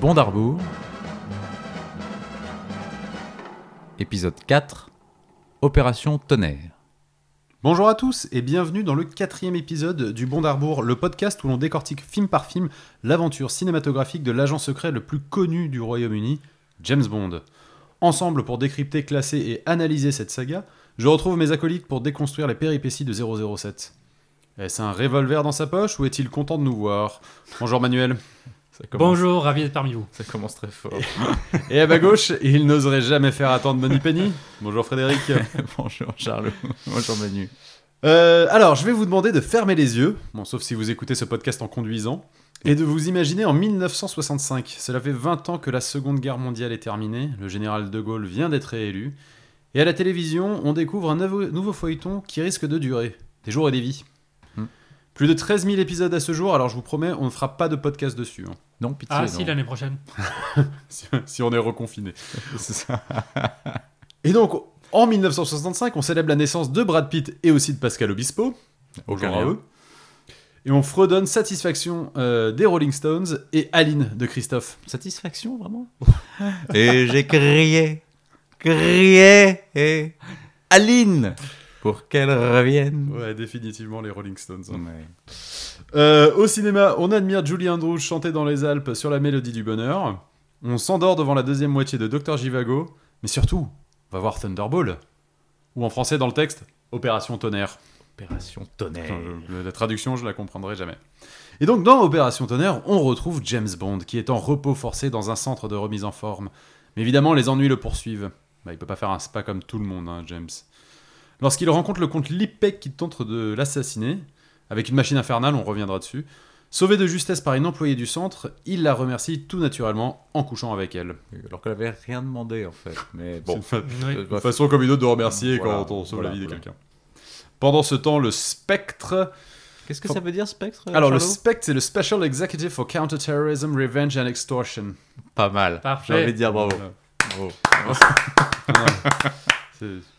Bon d'Arbour, épisode 4, Opération Tonnerre. Bonjour à tous et bienvenue dans le quatrième épisode du Bon d'Arbour, le podcast où l'on décortique film par film l'aventure cinématographique de l'agent secret le plus connu du Royaume-Uni, James Bond. Ensemble pour décrypter, classer et analyser cette saga, je retrouve mes acolytes pour déconstruire les péripéties de 007. Est-ce un revolver dans sa poche ou est-il content de nous voir? Bonjour Manuel. Commence, Bonjour, ravi d'être parmi vous. Ça commence très fort. Et à ma gauche, il n'oserait jamais faire attendre Money Penny. Bonjour Frédéric. Bonjour Charles. Bonjour Manu. Euh, alors, je vais vous demander de fermer les yeux, bon, sauf si vous écoutez ce podcast en conduisant, et de vous imaginer en 1965. Cela fait 20 ans que la Seconde Guerre mondiale est terminée, le général de Gaulle vient d'être réélu, et à la télévision, on découvre un nouveau feuilleton qui risque de durer, des jours et des vies. Plus de 13 000 épisodes à ce jour, alors je vous promets, on ne fera pas de podcast dessus, hein, Non, pitié. Ah non. si, l'année prochaine. si, si on est reconfiné. C'est ça. Et donc, en 1965, on célèbre la naissance de Brad Pitt et aussi de Pascal Obispo. Aucun Bonjour à eux. Et on fredonne Satisfaction euh, des Rolling Stones et Aline de Christophe. Satisfaction, vraiment? Et j'ai crié, crié, et Aline pour qu'elle revienne. Ouais, définitivement les Rolling Stones. hein. Ouais. Euh, au cinéma, on admire Julie Andrews chanter dans les Alpes sur la mélodie du bonheur. On s'endort devant la deuxième moitié de Dr. Givago. Mais surtout, on va voir Thunderball. Ou en français dans le texte, Opération Tonnerre. Opération Tonnerre. Enfin, je- la traduction, je la comprendrai jamais. Et donc, dans Opération Tonnerre, on retrouve James Bond, qui est en repos forcé dans un centre de remise en forme. Mais évidemment, les ennuis le poursuivent. Bah, il peut pas faire un spa comme tout le monde, hein, James. Lorsqu'il rencontre le comte Lipek qui tente de l'assassiner, avec une machine infernale, on reviendra dessus, sauvé de justesse par une employée du centre, il la remercie tout naturellement en couchant avec elle. Alors qu'elle avait rien demandé en fait. Mais bon. C'est une fa- Oui. Euh, une bref. façon comme une autre de remercier Voilà, quand on sauve voilà, la vie de quelqu'un. Pendant ce temps, le spectre Qu'est-ce que ça veut dire spectre Alors, le Charlot SPECT, c'est le Special Executive for Counterterrorism, Revenge and Extortion. Pas mal. Parfait. J'ai envie de dire bravo. Voilà. Bravo.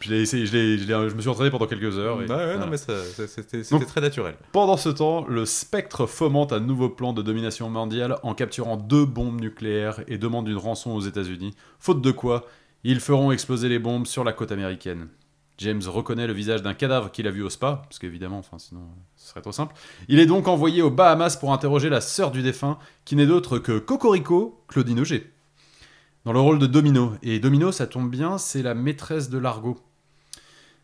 Je, l'ai essayé, je, l'ai- je, l'ai- je me suis entraîné pendant quelques heures. et- Ouais, ouais, voilà. non, mais ça- ça- c'était Donc- très naturel. Pendant ce temps, le Spectre fomente un nouveau plan de domination mondiale en capturant deux bombes nucléaires et demande une rançon aux États-Unis. Faute de quoi, ils feront exploser les bombes sur la côte américaine. James reconnaît le visage d'un cadavre qu'il a vu au spa, parce qu'évidemment, enfin, sinon, ce serait trop simple. Il est donc envoyé aux Bahamas pour interroger la sœur du défunt, qui n'est d'autre que Cocorico, Claudine Auger, dans le rôle de Domino. Et Domino, ça tombe bien, c'est la maîtresse de Largo.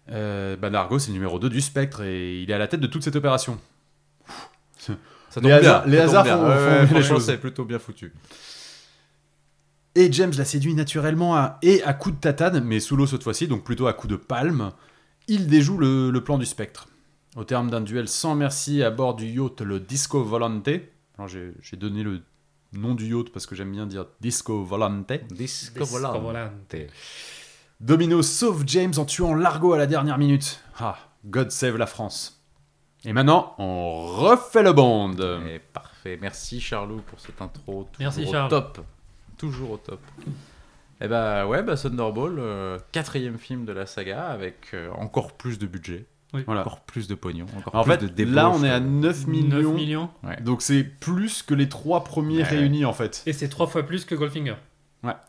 Euh, bah, Largo, c'est le numéro 2 du Spectre, et il est à la tête de toute cette opération. Ça Les hasards- les ça tombe hasards bien. font- les choses. C'est plutôt bien foutu. Et James la séduit naturellement à- et à coups de tatane, mais sous l'eau cette fois-ci, donc plutôt à coups de palme. Il déjoue le, le plan du spectre. Au terme d'un duel sans merci à bord du yacht, le Disco Volante. J'ai donné le nom du yacht parce que j'aime bien dire Disco Volante. Disco Disco volante. volante. Domino sauve James en tuant Largo à la dernière minute. Ah, God save la France. Et maintenant, on refait le bond. Et parfait. Merci Charlot pour cette intro. Toujours Merci, au Charles. top. Toujours au top. Et bah ouais, bah Thunderball, euh, quatrième film de la saga avec euh, encore plus de budget, Voilà. encore plus de pognon, encore En plus fait, de débauche. là, on est à 9 millions. 9 millions. Donc c'est plus que les trois premiers Ouais. réunis en fait. Et c'est trois fois plus que Goldfinger.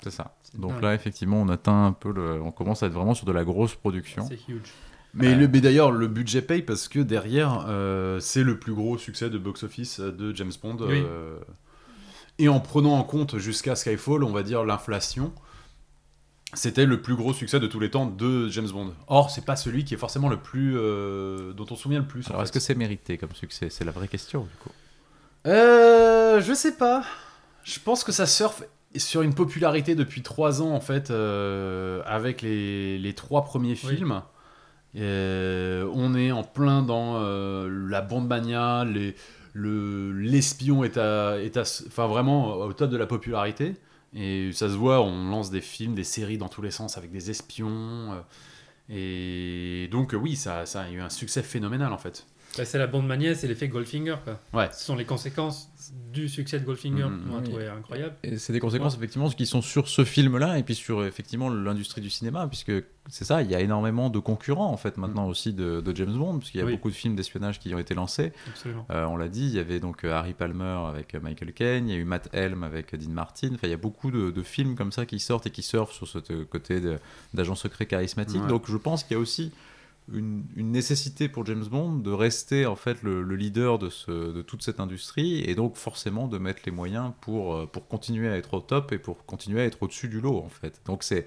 C'est ça. Donc là, effectivement, on atteint un peu le. On commence à être vraiment sur de la grosse production. C'est huge. Mais, Ouais. le- mais d'ailleurs, le budget paye parce que derrière, euh, c'est le plus gros succès de box-office de James Bond. Oui. euh, et en prenant en compte jusqu'à Skyfall, on va dire l'inflation, c'était le plus gros succès de tous les temps de James Bond. Or, c'est pas celui qui est forcément le plus. euh, dont on se souvient le plus. Alors, est-ce que c'est mérité comme succès? C'est la vraie question, du coup. Euh, je sais pas. Je pense que ça surfe sur une popularité depuis trois ans en fait, euh, avec les, les trois premiers Oui. films. Euh, on est en plein dans euh, la bande mania, les, le l'espion est à, est à, enfin vraiment au top de la popularité. Et ça se voit, on lance des films, des séries dans tous les sens avec des espions. euh, et donc oui, ça, ça a eu un succès phénoménal en fait. Bah, c'est la bande mania, c'est l'effet Goldfinger. Quoi. Ouais. Ce sont les conséquences du succès de Goldfinger Mhm, qu'on a oui. trouvé incroyable. Et c'est des conséquences effectivement qui sont sur ce film-là et puis sur effectivement l'industrie du cinéma puisque c'est ça, il y a énormément de concurrents en fait maintenant aussi de, de James Bond, parce qu'il y a Oui. beaucoup de films d'espionnage qui ont été lancés. Absolument. Euh, on l'a dit, il y avait donc euh, Harry Palmer avec euh, Michael Caine, il y a eu Matt Helm avec euh, Dean Martin. Enfin, il y a beaucoup de, de films comme ça qui sortent et qui surfent sur ce côté de- d'agent secret charismatique. Ouais. Donc, je pense qu'il y a aussi une, nécessité pour James Bond de rester en fait le, le leader de, ce, de toute cette industrie et donc forcément de mettre les moyens pour, euh, pour continuer à être au top et pour continuer à être au-dessus du lot en fait. Donc c'est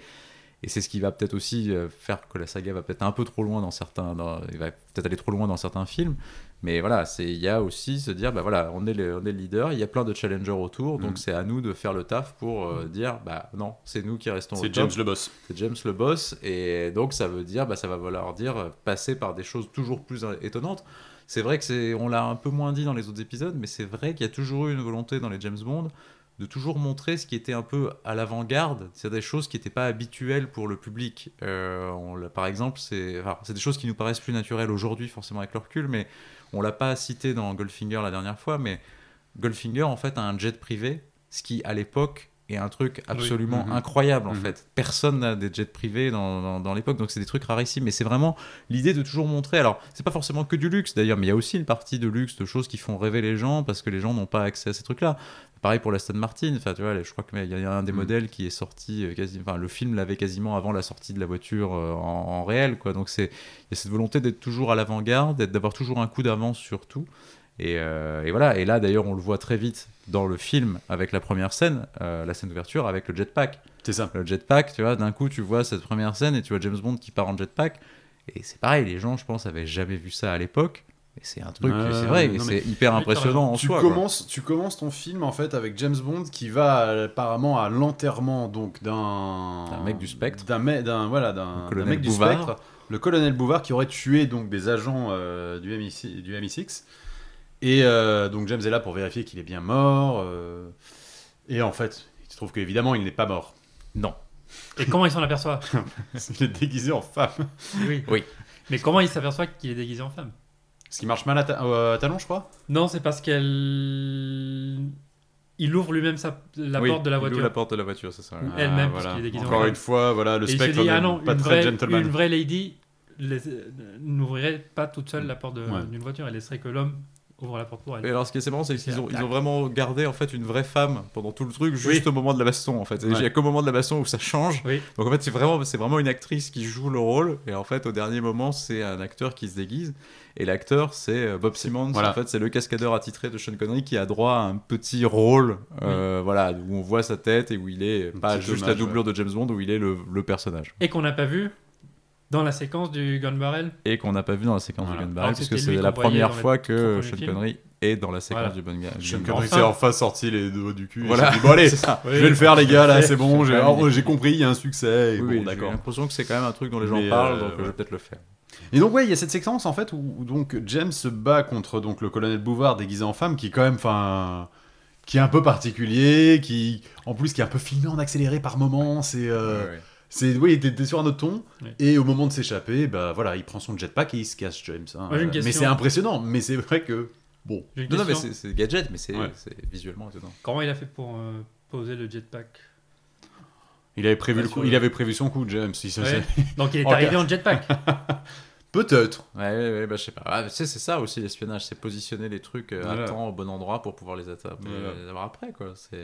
et c'est ce qui va peut-être aussi euh, faire que la saga va peut-être un peu trop loin dans certains, dans- va peut-être aller trop loin dans certains films. Mais voilà, c'est il y a aussi se dire bah voilà, on est le, on est le leader, il y a plein de challengers autour, donc Mhm. c'est à nous de faire le taf pour euh, dire bah non, c'est nous qui restons C'est James le boss. c'est James le boss et donc ça veut dire bah, ça va vouloir dire euh, passer par des choses toujours plus euh, étonnantes c'est vrai que c'est on l'a un peu moins dit dans les autres épisodes mais c'est vrai qu'il y a toujours eu une volonté dans les James Bond de toujours montrer ce qui était un peu à l'avant-garde c'est des choses qui n'étaient pas habituelles pour le public Euh, on par exemple c'est enfin, c'est des choses qui nous paraissent plus naturelles aujourd'hui forcément avec le recul mais on l'a pas cité dans Goldfinger la dernière fois mais Goldfinger en fait a un jet privé ce qui à l'époque est un truc absolument Mhm. incroyable en Mhm. fait. Personne n'a des jets privés dans, dans, dans l'époque, donc c'est des trucs rarissimes. Mais c'est vraiment l'idée de toujours montrer. Alors, c'est pas forcément que du luxe d'ailleurs, mais il y a aussi une partie de luxe, de choses qui font rêver les gens parce que les gens n'ont pas accès à ces trucs-là. Pareil pour l'Aston Martin. Enfin, tu vois, je crois qu'il y a un des Mhm. modèles qui est sorti euh, quasi. Enfin, le film l'avait quasiment avant la sortie de la voiture euh, en, en réel, quoi. Donc c'est il y a cette volonté d'être toujours à l'avant-garde, d'avoir toujours un coup d'avance sur tout. Et, euh, et voilà, et là d'ailleurs on le voit très vite dans le film avec la première scène, euh, la scène d'ouverture avec le jetpack. C'est ça. Le jetpack, tu vois, d'un coup tu vois cette première scène et tu vois James Bond qui part en jetpack. Et c'est pareil, les gens je pense avaient jamais vu ça à l'époque. Et c'est un truc, Ouais, c'est vrai, c'est hyper impressionnant en tu soi. quoi. commences, tu commences ton film en fait avec James Bond qui va euh, apparemment à l'enterrement donc d'un mec du Spectre. d'un me- d'un voilà d'un mec du Bouvard. Spectre, le colonel Bouvard qui aurait tué donc des agents euh, du MI6 du MI6 et euh, donc James est là pour vérifier qu'il est bien mort euh, et en fait il se trouve qu'évidemment il n'est pas mort. Non. Et comment il s'en aperçoit il est déguisé en femme. Oui. Oui. Mais comment il s'aperçoit qu'il est déguisé en femme? Ce qui marche mal à, ta- euh, à talon je crois? Non, c'est parce qu'elle. Il ouvre lui-même sa... la Oui, porte de la il ouvre voiture. la porte de la voiture, c'est ça. ouais. Ou elle-même, parce voilà. qu'il est déguisé en Encore femme. une fois voilà le Et il se Spectre dit, ah n'est non, pas une très vraie, gentleman. une vraie lady euh, n'ouvrirait pas toute seule la porte de- Ouais. d'une voiture, elle laisserait que l'homme ouvre la porte pour elle. Et alors, ce qui est assez marrant, c'est qu'ils ont, ils vraiment gardé en fait une vraie femme pendant tout le truc, juste au moment de la baston en fait. Il Ouais. y a qu'au moment de la baston où ça change. Oui. Donc en fait, c'est vraiment, c'est vraiment une actrice qui joue le rôle. Et en fait, au dernier moment, c'est un acteur qui se déguise. Et l'acteur, c'est euh, Bob Simmons. Voilà. En fait, c'est le cascadeur attitré de Sean Connery qui a droit à un petit rôle, euh, voilà, où on voit sa tête et où il est Un pas juste la doublure de James Bond, où il est le, le personnage. Et qu'on n'a pas vu dans la séquence du gun barrel. Et qu'on n'a pas vu dans la séquence Voilà. du gun barrel, Alors que c'est la première fois que Sean. Connery est dans la séquence Voilà. du gun gun Sean barrel. Connery Enfin. s'est enfin sorti les doigts du cul. Voilà, dit, bon allez, ça. je vais le faire les gars là, c'est bon, j'ai compris, il y a un succès. Oui, bon, oui, j'ai d'accord. l'impression que c'est quand même un truc dont les gens Mais, parlent, euh, donc euh, je vais peut-être le faire. Et donc ouais, il y a cette séquence en fait où, où donc James se bat contre donc le colonel Bouvard déguisé en femme, qui est quand même, enfin, qui est un peu particulier, qui en plus qui est un peu filmé en accéléré par moments. C'est, euh, Ouais, ouais. C'est, oui, t'es, sur un autre ton. Ouais. Et au moment de s'échapper, bah voilà, il prend son jetpack et il se casse James. hein. Euh, mais c'est impressionnant. Mais c'est vrai que bon, J'ai une Non, non, mais question. c'est gadget, mais c'est Ouais. visuellement étonnant. Comment il a fait pour euh, poser le jetpack? Il avait prévu Pas le sûr. coup, il avait prévu son coup, James. se- Ouais. Donc il est arrivé en jetpack. Peut-être. Ouais, ouais, ouais, bah je sais pas. Ah, tu sais, c'est ça aussi l'espionnage, c'est positionner les trucs euh, Voilà. à temps, au bon endroit pour pouvoir les Voilà. les avoir après, quoi. C'est.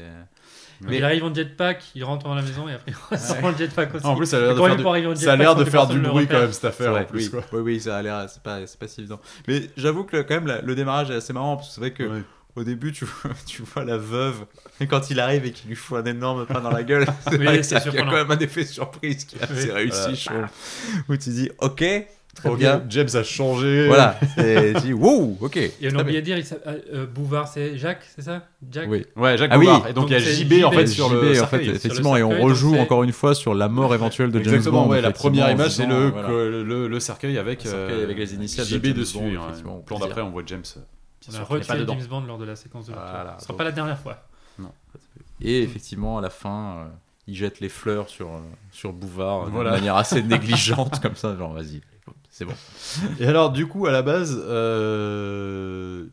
Mais- Il arrive en jetpack, il rentre dans la maison et après il ressort en jetpack aussi. En plus, ça a l'air de faire il du, peut arriver en ça a jetpack l'air sans de que faire personne du le bruit quand même cette C'est affaire en plus. oui. quoi. oui, oui, ça a l'air, c'est pas, c'est pas si évident. Mais j'avoue que le- quand même la- le démarrage est assez marrant parce que c'est vrai que Ouais. au début tu vois, tu vois la veuve et quand il arrive et qu'il lui fout un énorme pain dans la gueule, c'est Oui, vrai que c'est ça- il y a surprenant. quand même un effet surprise qui est assez Oui. réussi, je trouve. Où tu dis ok, très Ok, bien. James a changé. Voilà, et dis wow, ok. Et on a oublié de dire, il s'appelle- euh, Bouvard, c'est Jacques, c'est ça? Jacques? Oui. Ouais, Jacques Ah oui. Bouvard. Et donc, Donc il y a c'est JB, en JB, fait sur JB, le en fait, effectivement, et on rejoue encore une fois sur la mort éventuelle de James Exactement, Bond. ouais, la première image, c'est le, voilà. le, le cercueil avec, Le cercueil euh, avec les initiales de JB James dessus. Bond, Le plan d'après, on voit James. euh, On a dedans. James Bond lors de la séquence de Voilà, Ce sera pas la dernière fois. Et effectivement, à la fin, euh, il jette les fleurs sur, euh, sur Bouvard euh, Voilà. de manière assez négligente, comme ça, genre vas-y, c'est bon. Et alors, du coup, à la base, euh,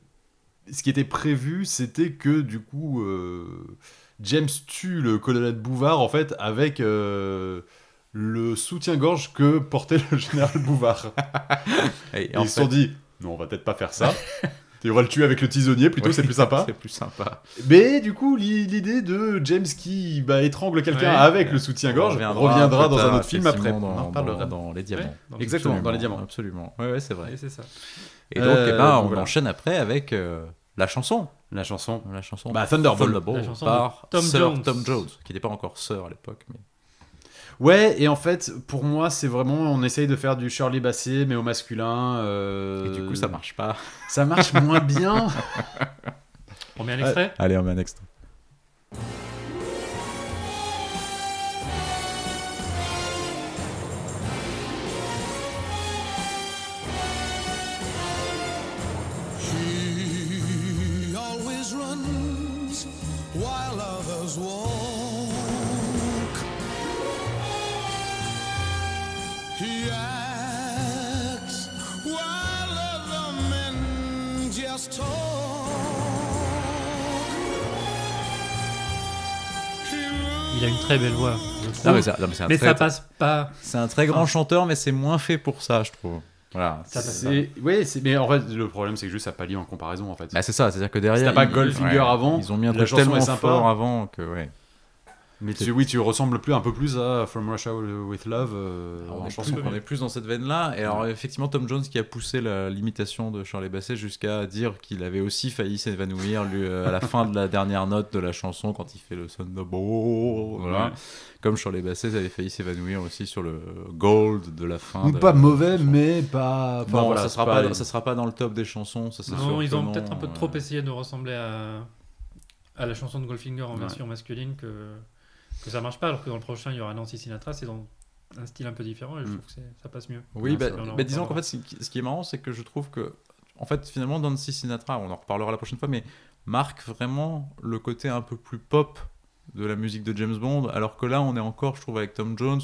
ce qui était prévu, c'était que, du coup, euh, James tue le colonel Bouvard, en fait, avec, euh, le soutien-gorge que portait le général Bouvard. Et, en ils se sont dit, non, on va peut-être pas faire ça. Et on va le tuer avec le tisonnier, plutôt, Oui, c'est plus sympa. c'est plus sympa. Mais du coup, l'i- l'idée de James qui bah, étrangle quelqu'un Ouais. avec le soutien-gorge reviendra, dans un autre film après. on en Dans, reparlera. dans, dans les diamants. Ouais, dans le- Exactement, dans les diamants. Absolument. Ouais, ouais, c'est vrai. Et c'est ça. Et donc, Euh, eh ben, donc on voilà. enchaîne après avec euh, la chanson. La chanson. La chanson Bah, Thunderbolt. Thunderbolt La chanson par Tom Sir Jones. Tom Jones, qui n'était pas encore Sir à l'époque. Mais... Ouais, et en fait, pour moi, c'est vraiment, on essaye de faire du Shirley Bassey, mais au masculin. euh, Et du coup, ça marche pas. Ça marche moins bien. On met un extrait? Allez, on met un extrait. Très belle voix. Non, mais, ça- non, mais c'est un, Mais très, ça passe pas. c'est un très grand chanteur, mais c'est moins fait pour ça, je trouve. Voilà. Ça passe pas. C'est, ouais, c'est, mais en fait, le problème, c'est que juste ça pallie en comparaison, en fait. Bah, c'est ça, c'est-à-dire que Si derrière. t'as pas ils- Goldfinger avant, Ils ont mis un la truc chanson tellement est sympa. fort avant que, ouais. Mais tu, oui, tu ressembles plus un peu plus à From Russia with Love euh, Alors, on, est plus, on est plus dans cette veine-là. Et alors, effectivement, Tom Jones qui a poussé la l'imitation de Charlie Basset jusqu'à dire qu'il avait aussi failli s'évanouir euh, à la fin de la dernière note de la chanson quand il fait le Thunderbolt. Voilà. Ouais. Comme Charlie Basset avait failli s'évanouir aussi sur le Gold de la fin. Donc de- pas mauvais, mais pas. enfin, Bon, voilà, ça, sera pas, ça sera pas dans le top des chansons, ça sûr. Non, ils ont non, peut-être un peu euh, trop essayé de ressembler à, à la chanson de Goldfinger en Ouais. version masculine que, que ça marche pas, alors que dans le prochain, il y aura Nancy Sinatra, c'est dans un style un peu différent et je Mm. trouve que ça passe mieux. Oui, bah, bah, disons qu'en reparlera. fait, ce qui- est marrant, c'est que je trouve que, en fait, finalement, Nancy Sinatra, on en reparlera la prochaine fois, mais marque vraiment le côté un peu plus pop de la musique de James Bond, alors que là, on est encore, je trouve, avec Tom Jones,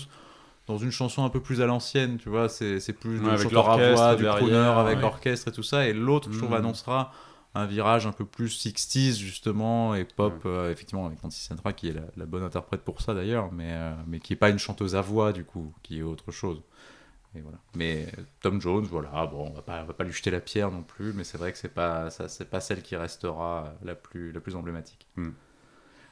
dans une chanson un peu plus à l'ancienne, tu vois, c'est c'est plus Ouais, du avec chanteur à voix, du crooner avec ouais. orchestre et tout ça, et l'autre, je trouve, Mhm. annoncera un virage un peu plus 60s justement et pop euh, effectivement avec Nancy Sinatra qui est la, la bonne interprète pour ça d'ailleurs mais, euh, mais qui est pas une chanteuse à voix du coup qui est autre chose et voilà. Mais euh, Tom Jones, voilà, bon, on va pas, on va pas lui jeter la pierre non plus, mais c'est vrai que c'est pas, ça, c'est pas celle qui restera la plus, la plus emblématique.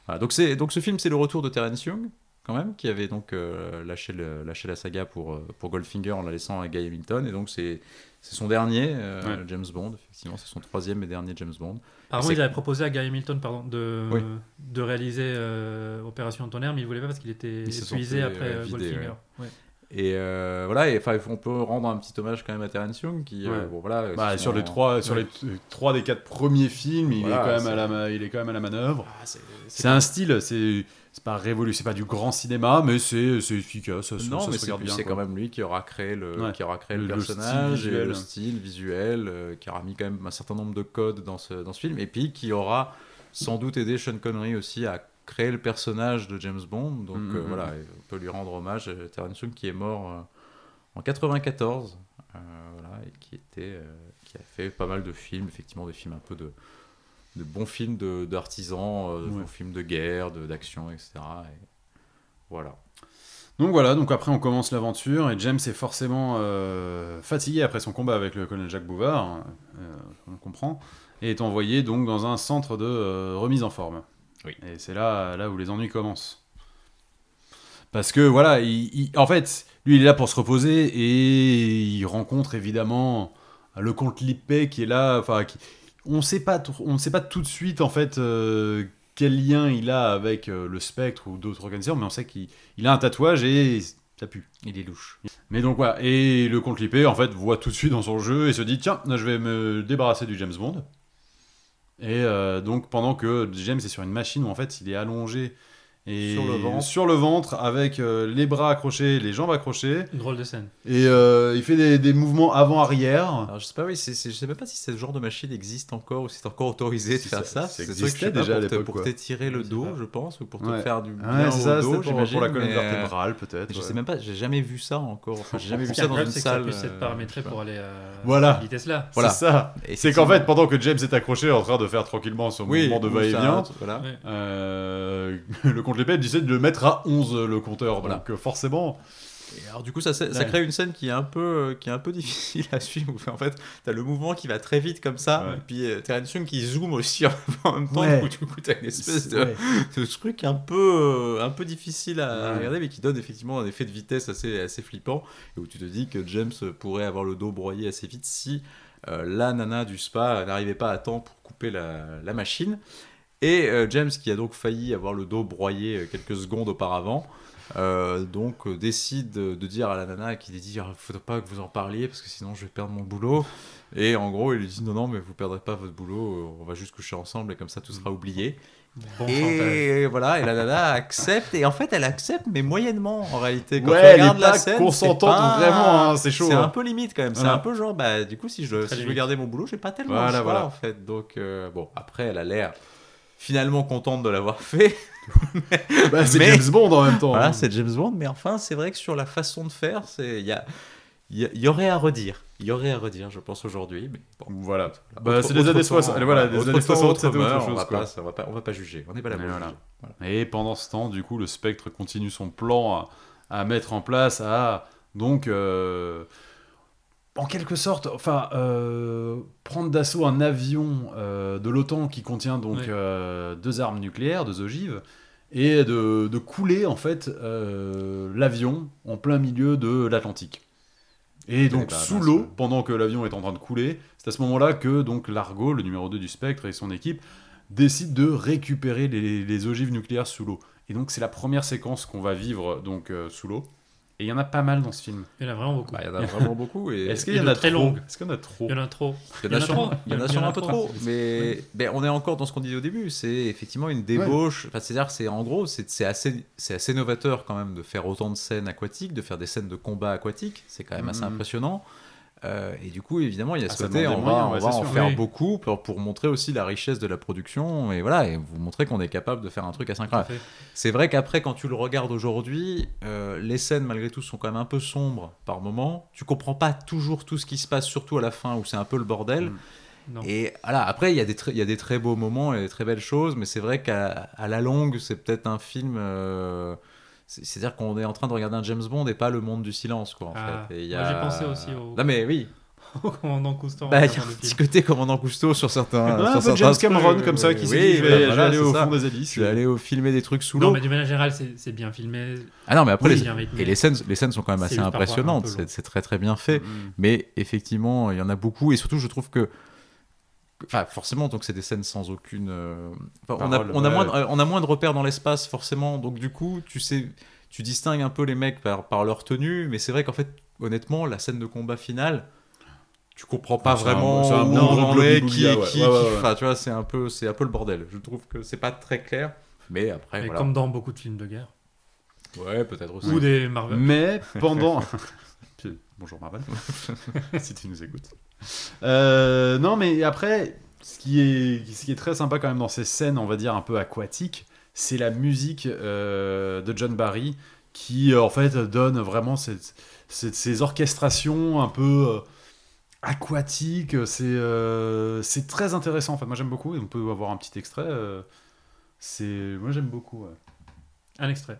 Voilà, donc c'est, donc ce film, c'est le retour de Terence Young, quand même, qui avait donc euh, lâché, le, lâché la saga pour, pour Goldfinger en la laissant à Guy Hamilton, et donc c'est, c'est son dernier euh, Ouais. James Bond, effectivement, c'est son troisième et dernier James Bond. Apparemment, ils avaient proposé à Guy Hamilton pardon, de, Oui. de réaliser euh, Opération Tonnerre, mais il voulait pas parce qu'il était Il épuisé sentait, après ouais, euh, vidé, Goldfinger. Ouais. Et euh, voilà, et enfin, on peut rendre un petit hommage quand même à Terence Young, qui, euh, bon, voilà, Bah, sur les trois, sur Ouais. les t- trois des quatre premiers films, il Voilà, est quand même à la, il est quand même à la manœuvre. Ah, c'est, C'est un style, c'est c'est pas révolu, c'est pas du grand cinéma, mais c'est efficace. Ça, non, ça mais c'est quand même lui qui aura créé le, Ouais. qui aura créé le, Le- le style personnage et visuel. le style visuel, euh, qui aura mis quand même un certain nombre de codes dans ce, dans ce film, et puis qui aura sans doute aidé Sean Connery aussi à créer le personnage de James Bond. Donc Mhm, euh, mhm. voilà, et on peut lui rendre hommage. Terence Young qui est mort euh, en 94, euh, voilà, et qui était, qui a fait pas mal de films, effectivement des films un peu de de bons films d'artisans, euh, de Ouais. bons films de guerre, de- d'action, etc. Et voilà. Donc voilà, donc après on commence l'aventure et James est forcément euh, fatigué après son combat avec le colonel Jacques Bouvard, euh, on comprend, et est envoyé donc dans un centre de euh, remise en forme. Oui. Et c'est là, là où les ennuis commencent. Parce que voilà, il- il- en fait, lui il est là pour se reposer et il rencontre évidemment le comte Lippet qui est là, enfin, qui- on sait pas, on ne sait pas tout de suite en fait euh, quel lien il a avec euh, le spectre ou d'autres organisateurs, mais on sait qu'il il a un tatouage et ça pue. Il est louche. Mais donc voilà, et le comte Lippet en fait voit tout de suite dans son jeu et se dit tiens, je vais me débarrasser du James Bond. Et euh, donc pendant que James est sur une machine où en fait il est allongé et Sur le ventre. sur le ventre avec euh, les bras accrochés, les jambes accrochées, Une drôle de scène. et euh, il fait des, des mouvements avant-arrière. Alors je sais pas, oui, c'est, c'est- je sais même pas si ce genre de machine existe encore ou si c'est encore autorisé de Si faire ça- ça. ça C'est existait sûr que je sais pas, déjà à pour te- l'époque, Pour quoi. t'étirer le Je sais dos, pas. je pense, ou pour te Ouais. faire du bien Ouais, c'est au dos, pour, j'imagine. pour la colonne mais, euh, vertébrale peut-être. Je ouais. sais même pas, j'ai jamais vu ça encore. Enfin, j'ai jamais vu ça dans une c'est que ça salle. puisse euh, être paramétré je sais pour aller à Voilà. cette vitesse-là. Voilà. C'est ça. Et C'est qu'en fait, pendant que James est accroché en train de faire tranquillement son mouvement de ou va-et-vient, ça, Voilà. Ouais. Euh, le contre l'épée, elle décide de le mettre à 11 le compteur. Voilà. Donc euh, forcément. Et alors du coup, ça, ça, ça Ouais. crée une scène qui est un peu, euh, qui est un peu difficile à suivre. En fait, t'as le mouvement qui va très vite comme ça, Ouais. et puis euh, Terence Young qui zoome aussi en même temps. Ouais. Du coup, coup, t'as une espèce de, Ouais. de truc un peu, euh, un peu difficile à Ouais. regarder, mais qui donne effectivement un effet de vitesse assez, assez flippant, et où tu te dis que James pourrait avoir le dos broyé assez vite si euh, la nana du spa n'arrivait pas à temps pour couper la, la machine. Et euh, James, qui a donc failli avoir le dos broyé euh, quelques secondes auparavant, euh, donc euh, décide de, dire à la nana qui lui dit Ah, faut pas que vous en parliez parce que sinon je vais perdre mon boulot. Et en gros, il lui dit non non mais vous perdrez pas votre boulot, on va juste coucher ensemble et comme ça tout sera oublié. Bon chantage. Et voilà, et la nana accepte, et en fait elle accepte, mais moyennement en réalité. Quand Ouais, tu elle regardes la scène, consentante pas- vraiment, hein, c'est chaud, C'est hein. un peu limite quand même, c'est Voilà. un peu genre, bah du coup, si je, si je veux garder mon boulot, j'ai pas tellement Voilà, le choix voilà. en fait. Donc, euh, bon, après, elle a l'air finalement contente de l'avoir fait. Bah, c'est James Bond en même temps. Voilà, hein. c'est James Bond, mais enfin, c'est vrai que sur la façon de faire, il y a. Il y, a- y aurait à redire. Il y aurait à redire, je pense, aujourd'hui. Mais bon, Voilà. Bah, c'est des années temps, 60. Voilà, des années temps, 60, autre c'était autre mœurs, chose, On va, quoi. pas, on, va pas, on va pas juger. On n'est pas là pour voilà. juger. Voilà. Et pendant ce temps, du coup, le spectre continue son plan à, à mettre en place, à donc, euh, en quelque sorte, enfin, euh, prendre d'assaut un avion euh, de l'OTAN qui contient donc euh, deux armes nucléaires, deux ogives, et de, de couler en fait l'avion en plein milieu de l'Atlantique. Et donc bah, sous l'eau, pendant que l'avion est en train de couler, c'est à ce moment-là que donc Largo, le numéro 2 du Spectre et son équipe décident de récupérer les, les ogives nucléaires sous l'eau. Et donc c'est la première séquence qu'on va vivre donc sous l'eau. Et il y en a pas mal dans ce film. Il y en a vraiment beaucoup. Bah, il y en a vraiment beaucoup. Et... Est-ce qu'il y en a très longues. Est-ce qu'il y en a trop Il y en a trop. Il y en a sûrement, trop. il y en a Il y en sûrement a un peu trop. mais ben, on est encore dans ce qu'on disait au début. C'est effectivement une débauche. Enfin, c'est-à-dire, c'est en gros, c'est c'est assez, c'est assez novateur quand même de faire autant de scènes aquatiques, de faire des scènes de combat aquatiques. C'est quand même assez Mhm. impressionnant. Euh, et du coup, évidemment, il y a Ah, ce côté, on va, on va en sûr. faire Oui. beaucoup pour, pour montrer aussi la richesse de la production et voilà, et vous montrer qu'on est capable de faire un truc à incroyable. fait. C'est vrai qu'après, quand tu le regardes aujourd'hui, euh, les scènes, malgré tout, sont quand même un peu sombres par moment. Tu comprends pas toujours tout ce qui se passe, surtout à la fin où c'est un peu le bordel. Mm. Non. Et voilà, après, il y, a des il y a des très beaux moments et des très belles choses, mais c'est vrai qu'à la longue, c'est peut-être un film. euh, C'est-à-dire qu'on est en train de regarder un James Bond et pas le monde du silence, quoi, en Ah, fait. Et a- j'ai pensé aussi au- Non, mais oui. Au commandant Cousteau. Bah, il y a un petit côté commandant Cousteau sur certains. Sur un peu James trucs, Cameron comme ça qui s'est oui, dit je bah, je vais voilà, aller au ça. fond des hélices. Je vais aller au filmer des trucs sous Non, l'eau. mais de manière générale, c'est bien filmé. Ah non, mais après, Oui, les- et les scènes, les scènes sont quand même assez impressionnantes. c'est très très bien fait. Mm. Mais effectivement, il y en a beaucoup. Et surtout, je trouve que. Enfin, forcément, donc c'est des scènes sans aucune. enfin, on, a, Parole, on, a ouais. moins de, on a moins de repères dans l'espace, forcément. Donc, du coup, tu sais. Tu distingues un peu les mecs par, par leur tenue, mais c'est vrai qu'en fait, honnêtement, la scène de combat finale, tu comprends pas un- vraiment c'est un où on en est, qui, est ouais. qui, Ouais, ouais, qui- ouais. enfin, tu vois, c'est un peu, c'est un peu le bordel. Je trouve que c'est pas très clair, mais après, voilà. comme dans beaucoup de films de guerre. Ouais, peut-être aussi. Ou des Marvel. Mais pendant. Bonjour Marvel, si tu nous écoutes. Euh, non, mais après, ce qui, est, très sympa quand même dans ces scènes, on va dire un peu aquatiques, c'est la musique euh, de John Barry qui, euh, en fait, donne vraiment ces orchestrations un peu aquatiques. C'est très intéressant. En fait, moi j'aime beaucoup. On peut avoir un petit extrait. c'est moi j'aime beaucoup. Un extrait.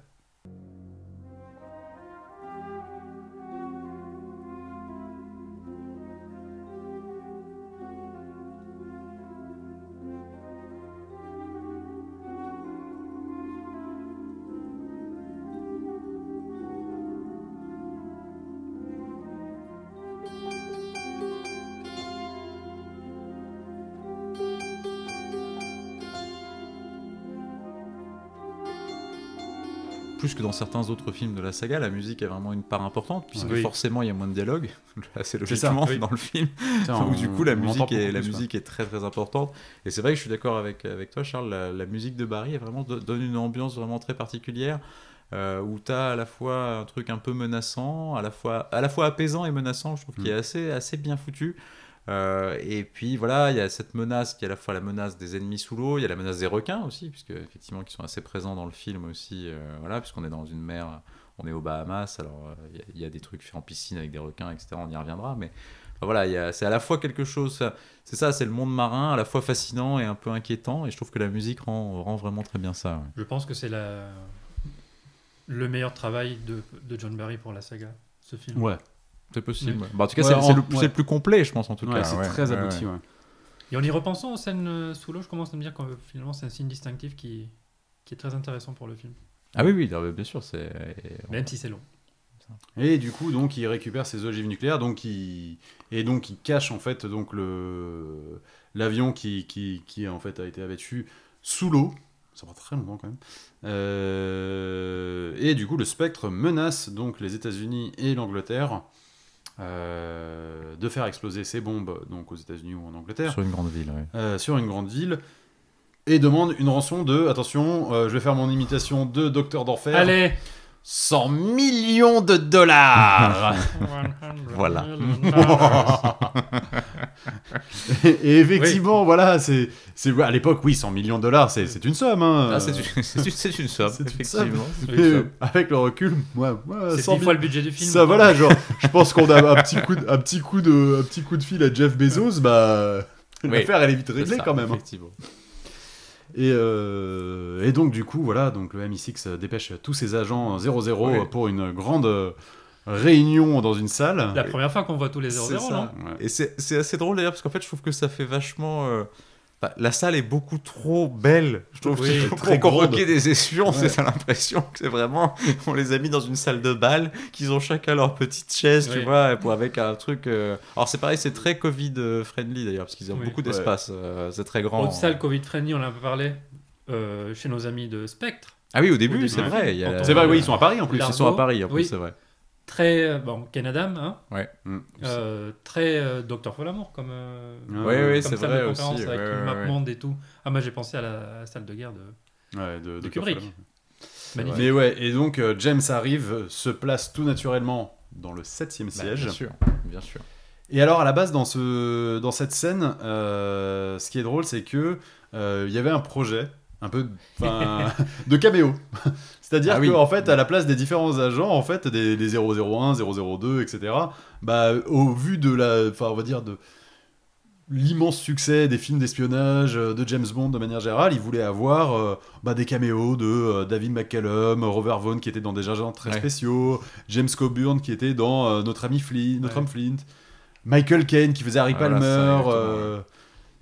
Plus que dans certains autres films de la saga, la musique a vraiment une part importante, puisque Oui. forcément il y a moins de dialogue, assez ça, logiquement oui. dans le film. Tiens, Donc, on- du coup, la musique, est, beaucoup la plus, musique est très très importante. Et c'est vrai que je suis d'accord avec, avec toi, Charles, la, la musique de Barry est vraiment, donne une ambiance vraiment très particulière. euh, où tu as à la fois un truc un peu menaçant, à la fois, à la fois apaisant et menaçant, je trouve qu'il est Mm. assez, assez bien foutu. Euh, et puis voilà, il y a cette menace qui est à la fois la menace des ennemis sous l'eau, il y a la menace des requins aussi, puisque effectivement qui sont assez présents dans le film aussi, euh, voilà, puisqu'on est dans une mer, on est aux Bahamas, alors euh, il y a- il y, a des trucs faits en piscine avec des requins, etc. On y reviendra, mais Enfin, voilà, c'est à la fois quelque chose. C'est ça, c'est le monde marin, à la fois fascinant et un peu inquiétant. Et je trouve que la musique rend, rend vraiment très bien ça. ouais. Je pense que c'est la... le meilleur travail de, de John Barry pour la saga, ce film. Ouais, C'est possible. Ouais. Bah, en tout cas, Ouais, c'est en- le, ouais. c'est le plus complet, je pense, en tout Ouais, cas. c'est ouais, très abouti. ouais. ouais. Et en y repensant aux scènes euh, sous l'eau, je commence à me dire que finalement c'est un signe distinctif qui, qui est très intéressant pour le film. Ah oui, oui, bien sûr. c'est Même si c'est long. Et du coup, donc, il récupère ses ogives nucléaires, donc il et donc il cache en fait donc le l'avion qui, qui qui en fait a été abattu sous l'eau. Ça prend très longtemps quand même. Euh, Et du coup, le spectre menace donc les États-Unis et l'Angleterre euh, de faire exploser ces bombes donc aux États-Unis ou en Angleterre sur une grande ville. ouais. euh, sur une grande ville et demande une rançon de attention, euh, je vais faire mon imitation de Docteur d'Enfer. Allez 100 millions de dollars. Voilà. et effectivement, voilà, c'est, c'est à l'époque, oui, 100 millions de dollars, c'est, c'est une somme. Hein. Ah, c'est une, c'est une- c'est une somme, C'est une effectivement. C'est somme. une Et, somme. avec le recul, moi, moi, C'est 100 dix fois le budget du film. ça, voilà, genre, je pense qu'on a un petit coup, de, un petit coup de, un petit coup de fil à Jeff Bezos, bah, Oui. l'affaire elle est vite réglée ça, quand même. hein. Et, euh, et donc du coup, voilà, donc le MI6 dépêche tous ses agents 00 Oui. pour une grande réunion dans une salle. La première fois qu'on voit tous les C'est 0-0, ça. non? Ouais. Et c'est assez drôle d'ailleurs, parce qu'en fait, je trouve que ça fait vachement. euh, la salle est beaucoup trop belle. Je trouve Oui, très pour convoquer des espions, Ouais. c'est ça l'impression que c'est vraiment. On les a mis dans une salle de bal, qu'ils ont chacun leur petite chaise, tu vois, pour, avec un truc. euh, Alors c'est pareil, c'est très Covid-friendly d'ailleurs, parce qu'ils ont Oui. beaucoup Ouais. d'espace. euh, c'est très grand. Autre salle Covid-friendly, on en a un peu parlé euh, chez nos amis de Spectre. Ah oui, au début, début, c'est ouais. vrai. a C'est vrai, oui, ils sont à Paris en plus. Ils sont à Paris, en plus, c'est vrai. Très. euh, Bon, Canadam, hein Ouais. Mm. Euh, très euh, Docteur Folamour comme, euh, Ouais, Oui, ouais, oui, comme c'est salle vrai de aussi. conférence avec ouais, une ouais, map ouais. monde et tout. Ah, moi j'ai pensé à la, à la salle de guerre de Ouais, de, de Kubrick. Mais ouais, et donc euh, James arrive, se place tout naturellement dans le septième Bah, siège. bien sûr, bien sûr. Et alors à la base dans ce dans cette scène, euh, ce qui est drôle, c'est que euh, il y avait un projet un peu de caméo. C'est-à-dire Ah oui. que en fait, à la place des différents agents, en fait, des, des 001, 002, etc. Bah, au vu de la, enfin, on va dire de l'immense succès des films d'espionnage euh, de James Bond de manière générale, il voulait avoir euh, bah, des caméos de euh, David McCallum, Robert Vaughn qui était dans des agents très Ouais. spéciaux, James Coburn qui était dans euh, Notre ami Flint, Notre Ouais. homme Flint, Michael Caine qui faisait Harry Ah, Palmer.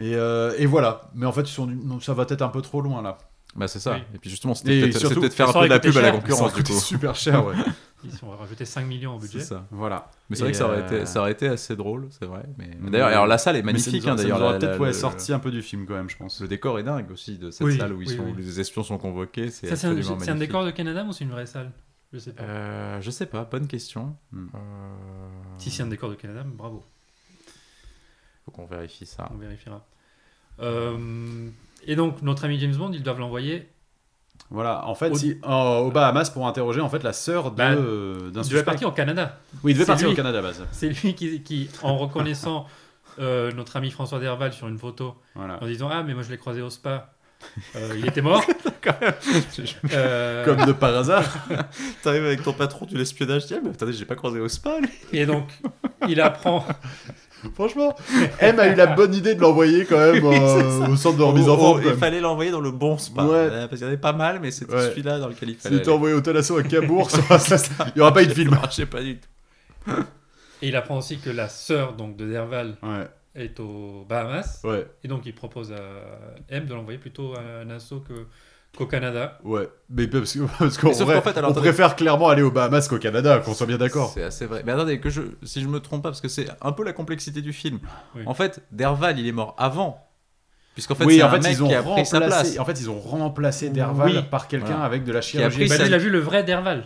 Et, euh, et voilà. Mais en fait, ils sont ça va peut-être un peu trop loin là. Bah, c'est ça. Oui. Et puis justement, c'était peut-être surtout, c'est peut-être faire un peu aurait de la pub à la concurrence, du coup. super cher, ouais. Ils ont rajouté 5 millions au budget. C'est ça. voilà. Mais c'est vrai que ça aurait, euh, été, ça aurait été assez drôle, c'est vrai. Mais, d'ailleurs, alors la salle est magnifique. hein, ça d'ailleurs, nous aura la- peut-être ouais, le- sorti un peu du film quand même, je pense. Le décor est dingue aussi de cette Oui, salle où, ils oui, sont, oui. où les espions sont convoqués. C'est absolument c'est un décor de Canada ou c'est une vraie salle? Je sais pas. Euh, je sais pas, bonne question. Hmm. Euh, Si c'est un décor de Canada, bravo, Faut qu'on vérifie ça. on vérifiera. Euh, et donc, notre ami James Bond, ils doivent l'envoyer. Voilà, en fait, Au- si, en- aux Bahamas pour interroger en fait la sœur de, Bah, euh, d'un Il devait suspect. partir au Canada. Oui, il devait partir lui. au Canada à base. C'est lui qui, qui, en reconnaissant euh, notre ami François Derval sur une photo, Voilà. en disant Ah, mais moi je l'ai croisé au spa. Euh, il était mort. Euh, Comme de par hasard. T'arrives avec ton patron de l'espionnage, tiens, mais attendez, j'ai pas croisé au spa, lui. Et donc, il apprend. Franchement, M a eu la bonne idée de l'envoyer quand même euh, au centre de remise en forme. il fallait l'envoyer dans le bon spa. Ouais. Euh, Parce qu'il y en avait pas mal, mais c'était Ouais. celui-là dans lequel il fallait. S'il était envoyé au Talasso à Cabourg, ça- ça- il n'y aura pas eu de film. Ça marchait pas du tout. Et il apprend aussi que la sœur donc, de Derval Ouais, est aux Bahamas. ouais, Et donc, il propose à M de l'envoyer plutôt à un assaut que- qu'au Canada. ouais. Mais parce que- parce qu'en fait, alors, on attendez. préfère clairement aller aux Bahamas qu'au Canada, qu'on soit bien d'accord. C'est assez vrai. Mais attendez, que je, si je me trompe pas, parce que c'est un peu la complexité du film. Oui. En fait, Derval, il est mort avant. Puisqu'en fait, oui, c'est en un fait, mec ils ont qui a pris sa place. remplacé. En fait, ils ont remplacé Derval Oui. par quelqu'un Voilà. avec de la a chirurgie. pris Bah, sa- lui, il a vu le vrai Derval.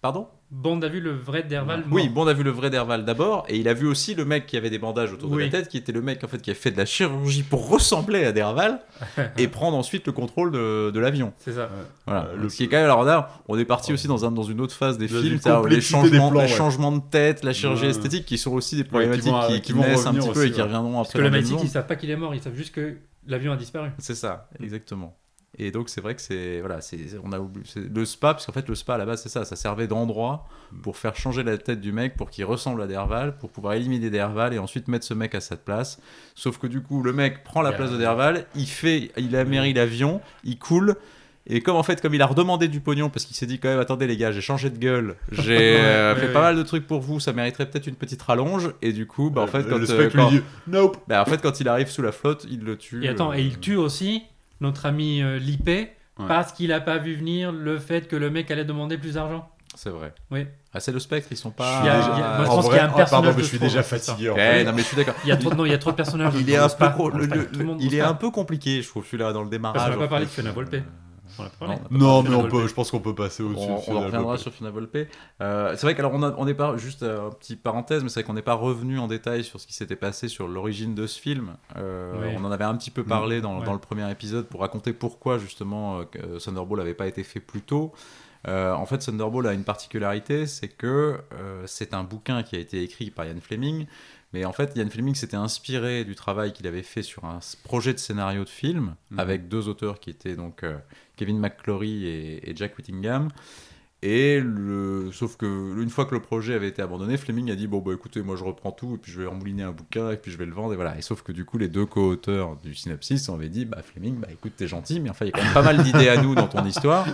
Pardon? Bond a vu le vrai Derval. Oui, mort. bon, on a vu le vrai Derval d'abord, et il a vu aussi le mec qui avait des bandages autour de la tête, qui était le mec en fait qui a fait de la chirurgie pour ressembler à Derval et prendre ensuite le contrôle de, de l'avion. C'est ça. Voilà. Euh, le- Ce qui est quand même alors là, on est parti aussi dans un dans une autre phase des De- films, les des changements, plans, les ouais. changements de tête, la chirurgie Ouais. esthétique, qui sont aussi des qui problématiques vont- qui, qui qui vont naissent un petit peu aussi, et qui ouais. reviendront Parce après. que le James ils Bond. savent pas qu'il est mort, ils savent juste que l'avion a disparu. C'est ça, exactement. Et donc c'est vrai que c'est voilà, c'est on a le spa parce qu'en fait le spa à la base c'est ça, ça servait d'endroit pour faire changer la tête du mec pour qu'il ressemble à Derval, pour pouvoir éliminer Derval et ensuite mettre ce mec à cette place. Sauf que du coup le mec prend la place de Derval, il fait, il amérit l'avion, il coule. Et comme en fait, comme il a redemandé du pognon, parce qu'il s'est dit quand même, attendez les gars, j'ai changé de gueule, j'ai euh, fait pas mal de trucs pour vous, ça mériterait peut-être une petite rallonge. Et du coup, bah en fait, quand, euh, spec quand- dit Nope bah, en fait, quand il arrive sous la flotte, il le tue. Et attends, euh, et il tue aussi notre ami euh, Lippé parce qu'il a pas vu venir le fait que le mec allait demander plus d'argent. C'est vrai. Oui. Ah, c'est le spectre, ils sont pas. y a- il y a- moi, je En pense qu'il y a un ah, personnage pardon, mais je suis déjà ça. fatigué. en Eh, fait. non mais je suis d'accord. Il y a trop de, non, il y a trop de personnages. Il est un peu, pas. le- le- le il est un compliqué, je trouve, celui-là dans le démarrage. Parce qu'on n'a pas parlé de Fiona Volpe. On l'a pas parlé. Non, mais on peut, je pense qu'on peut passer au-dessus. On, reviendra sur Fiona Volpe. Euh, c'est vrai qu'alors on n'est pas juste euh, un petit parenthèse, mais c'est vrai qu'on n'est pas revenu en détail sur ce qui s'était passé sur l'origine de ce film. Euh, Oui. On en avait un petit peu parlé dans, Ouais. dans le premier épisode pour raconter pourquoi justement euh, que Thunderball n'avait pas été fait plus tôt. Euh, en fait, Thunderball a une particularité, c'est que euh, c'est un bouquin qui a été écrit par Ian Fleming, mais en fait, Ian Fleming s'était inspiré du travail qu'il avait fait sur un projet de scénario de film Mhm. avec deux auteurs qui étaient donc euh, Kevin McClory et, et Jack Whittingham. Et le... sauf que une fois que le projet avait été abandonné, Fleming a dit bon bah écoutez moi je reprends tout et puis je vais remouliner un bouquin et puis je vais le vendre et voilà. Et sauf que du coup les deux co-auteurs du synopsis avaient dit bah Fleming bah écoute t'es gentil mais enfin il y a quand même pas mal d'idées à nous dans ton histoire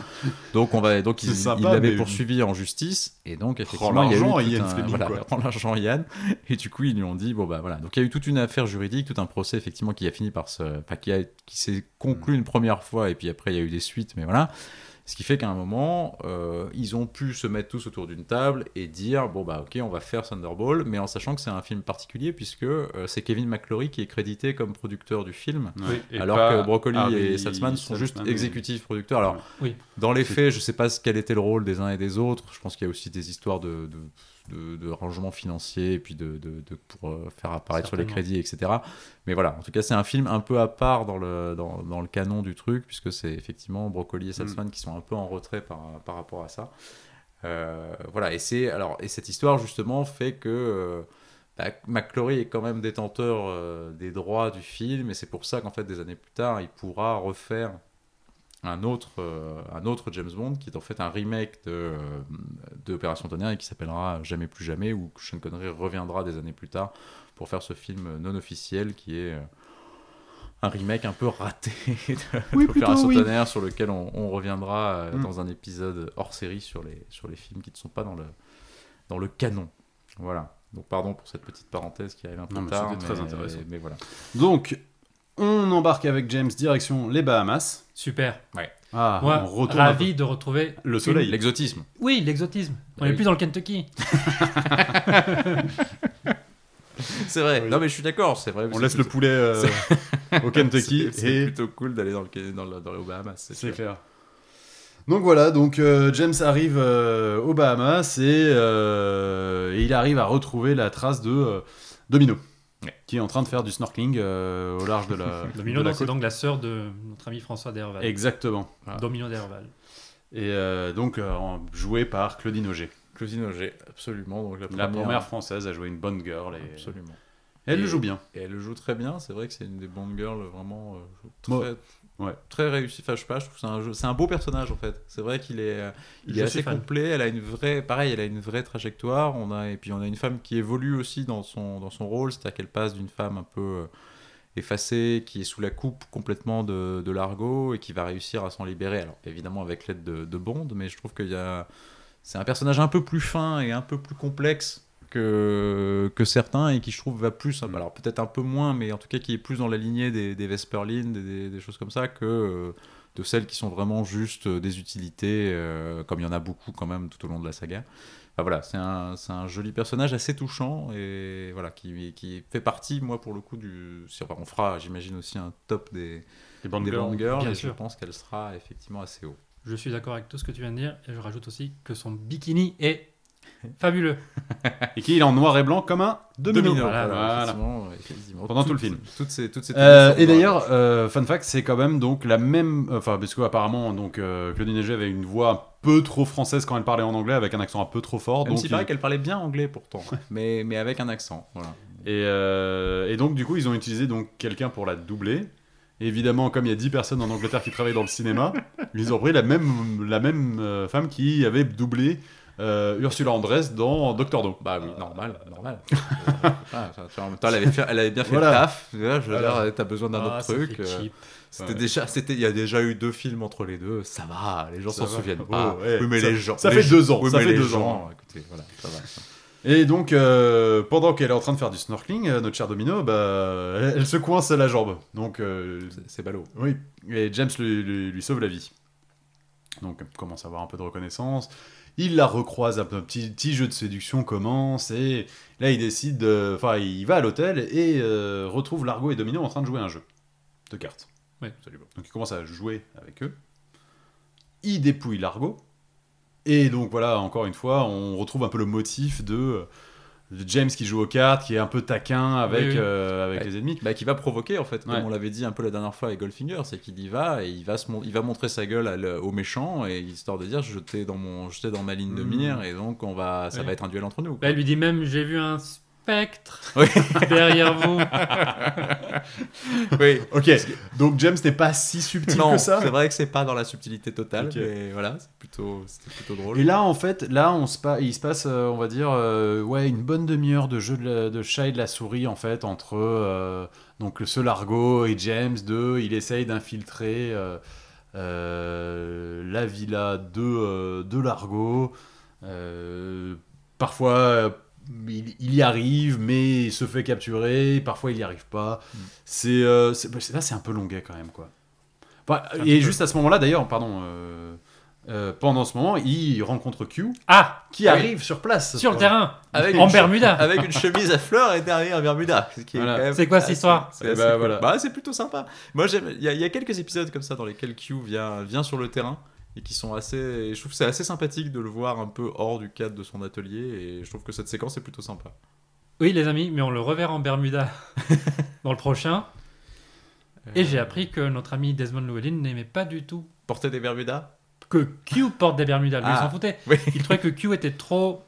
donc on va donc il sympa, poursuivi en justice et donc effectivement il y a eu Ian un- Fleming, voilà, quoi. prend l'argent Ian et du coup ils lui ont dit bon bah voilà donc il y a eu toute une affaire juridique tout un procès effectivement qui a fini par se enfin qui a qui s'est conclu une première fois et puis après il y a eu des suites mais voilà ce qui fait qu'à un moment, euh, ils ont pu se mettre tous autour d'une table et dire bon bah ok on va faire Thunderball, mais en sachant que c'est un film particulier puisque euh, c'est Kevin McClory qui est crédité comme producteur du film, alors que Broccoli Harvey et Saltzman sont juste exécutifs producteurs. Alors Oui. dans les faits, je sais pas ce- quel était le rôle des uns et des autres. Je pense qu'il y a aussi des histoires de, de, de, de rangement financier et puis de, de, de- pour euh, faire apparaître sur les crédits, etc. Mais voilà, en tout cas, c'est un film un peu à part dans le, dans, dans le canon du truc, puisque c'est effectivement Broccoli et Saltzman qui sont un peu en retrait par, par rapport à ça. Euh, voilà, et, c'est, alors, et cette histoire, justement, fait que euh, bah, McClory est quand même détenteur euh, des droits du film, et c'est pour ça qu'en fait, des années plus tard, il pourra refaire un autre, euh, un autre James Bond, qui est en fait un remake de, euh, de Opération Tonnerre et qui s'appellera Jamais plus jamais, où Sean Connery reviendra des années plus tard pour faire ce film non officiel qui est euh, un remake un peu raté de Oui, d'Opération oui. Tonnerre sur lequel on, on reviendra euh, Mm. dans un épisode hors série sur les, sur les films qui ne sont pas dans le, dans le canon. Voilà. Donc pardon pour cette petite parenthèse qui arrive un peu Non, mais tard. c'était très mais- intéressant. Mais voilà. Donc, on embarque avec James direction les Bahamas. Super. Ah, Moi, on retourne ravi de retrouver le soleil. L'exotisme. Oui, l'exotisme. On Oui. n'est plus dans le Kentucky. C'est vrai. Oui. Non mais je suis d'accord, c'est vrai. On laisse le poulet euh, au Kentucky C'est et plutôt cool d'aller dans, le, dans, le- dans les Bahamas. c'est clair. Donc voilà, donc euh, James arrive euh, aux Bahamas et, euh, et il arrive à retrouver la trace de euh, Domino, Ouais. qui est en train de faire du snorkeling euh, au large de la, Domino, la donc, c'est côte. donc la sœur de notre ami François Derval. Exactement. Voilà. Domino Derval. Et euh, donc euh, joué par Claudine Auger, Claudine Auger, absolument. Donc la la première, première française à jouer une bonne girl. Et, Absolument. et elle Et- le joue bien. Et elle le joue très bien. C'est vrai que c'est une des Bond girls vraiment euh, très, ouais. très réussie. Enfin, je sais pas, je trouve que c'est un, jeu- c'est un beau personnage en fait. C'est vrai qu'il est, euh, il Je est assez fan. complet. Elle a une vraie, pareil, elle a une vraie trajectoire. On a et puis on a une femme qui évolue aussi dans son dans son rôle, c'est-à-dire qu'elle passe d'une femme un peu euh, effacée, qui est sous la coupe complètement de, de l'argot et qui va réussir à s'en libérer. Alors évidemment avec l'aide de, de Bond, mais je trouve qu'il y a c'est un personnage un peu plus fin et un peu plus complexe que, que certains et qui je trouve va plus, alors peut-être un peu moins, mais en tout cas qui est plus dans la lignée des, des Vesperlin, des, des- des choses comme ça, que euh, de celles qui sont vraiment juste euh, des utilités, euh, comme il y en a beaucoup quand même tout au long de la saga. Enfin, voilà, c'est un, c'est un joli personnage assez touchant et voilà, qui, qui fait partie, moi pour le coup, du. on fera, j'imagine, aussi un top des, des Girls bien et je sûr. pense qu'elle sera effectivement assez haut. Je suis d'accord avec tout ce que tu viens de dire et je rajoute aussi que son bikini est fabuleux. Et qui est en noir et blanc comme un domino. Domino, Voilà, voilà. effectivement, effectivement. Pendant tout le film. Toutes ces, toutes ces Euh, et d'ailleurs, euh, fun fact, c'est quand même donc la même, enfin parce qu'apparemment donc euh, Claudine Auger avait une voix un peu trop française quand elle parlait en anglais, avec un accent un peu trop fort. Même donc s'il il- paraît qu'elle parlait bien anglais pourtant, mais, mais avec un accent. Voilà. et, euh, et donc du coup ils ont utilisé donc quelqu'un pour la doubler. Et évidemment, comme il y a 10 personnes en Angleterre qui travaillent dans le cinéma, ils ont pris la même, la même euh, femme qui avait doublé euh, Ursula Andress dans Doctor No. Bah oui, normal, normal. Ah, en même temps, elle avait, fait- elle avait bien fait Voilà. le taf. tu vois, Je veux Voilà. dire, t'as besoin d'un Ah, autre truc. euh. C'était Ouais. déjà, c'était, il y a déjà eu deux films entre les deux. Ça va, les gens s'en souviennent Oh, pas. ouais. Oui, mais Ça- les gens. ça fait deux ans, Oui, ça mais fait les deux gens, Écoutez, voilà, ça va. Et donc, euh, pendant qu'elle est en train de faire du snorkeling, euh, notre chère Domino, bah, elle, elle se coince à la jambe. Donc, euh, C'est- ballot. oui. Et James lui, lui- lui sauve la vie. Donc, elle commence à avoir un peu de reconnaissance. Il la recroise, un, peu- un petit, petit jeu de séduction commence. Et là, il décide de. Enfin, il va à l'hôtel et euh, retrouve Largo et Domino en train de jouer à un jeu de cartes. Ouais. Donc, il commence à jouer avec eux. Il dépouille Largo. Et donc, voilà, encore une fois, on retrouve un peu le motif de. James qui joue aux cartes, qui est un peu taquin avec, Oui, oui. euh, avec Ouais. les ennemis. Bah, qui va provoquer en fait, comme Ouais. on l'avait dit un peu la dernière fois avec Goldfinger, c'est qu'il y va et il va, se mon- il va montrer sa gueule à le- au méchant et histoire de dire je t'ai dans mon, je t'ai dans ma ligne de Mm. mire et donc on va, ça Oui. va être un duel entre nous. Bah, elle lui dit même j'ai vu un spectre Oui. derrière vous. oui. Ok, donc James n'est pas si subtil Non, que ça. c'est vrai que c'est pas dans la subtilité totale, Ok. mais voilà, c'est plutôt, c'était plutôt drôle. Et là, en fait, là, on se pa- il se passe, euh, on va dire, euh, ouais, une bonne demi-heure de jeu de, la- de chat et de la souris, en fait, entre euh, donc ce Largo et James. De, il essaye d'infiltrer euh, euh, la villa de, euh, de Largo. Euh, parfois, euh, il, il y arrive, mais il se fait capturer. Parfois, il n'y arrive pas. Mm. C'est, euh, c'est- bah, c'est- là, c'est un peu longuet quand même, quoi. Enfin, et peu. juste à ce moment-là, d'ailleurs, pardon. euh, euh, pendant ce moment, il rencontre Q Ah qui Oui. arrive sur place. Sur le terrain Avec En Bermuda Avec une chemise à fleurs et derrière un Bermuda. Voilà. C'est quoi cette histoire C'est Eh ben, voilà. Bah, c'est plutôt sympa. Moi, j'aime. Il y, y a quelques épisodes comme ça dans lesquels Q vient, vient sur le terrain et qui sont assez. et Je trouve que c'est assez sympathique de le voir un peu hors du cadre de son atelier et je trouve que cette séquence est plutôt sympa. Oui les amis, mais on le reverra en Bermuda dans le prochain. Et Euh, j'ai appris que notre ami Desmond Llewellyn n'aimait pas du tout Porter des Bermudas? que Q porte des Bermudas. Lui, il Ah. s'en foutait. Oui. Il trouvait que Q était trop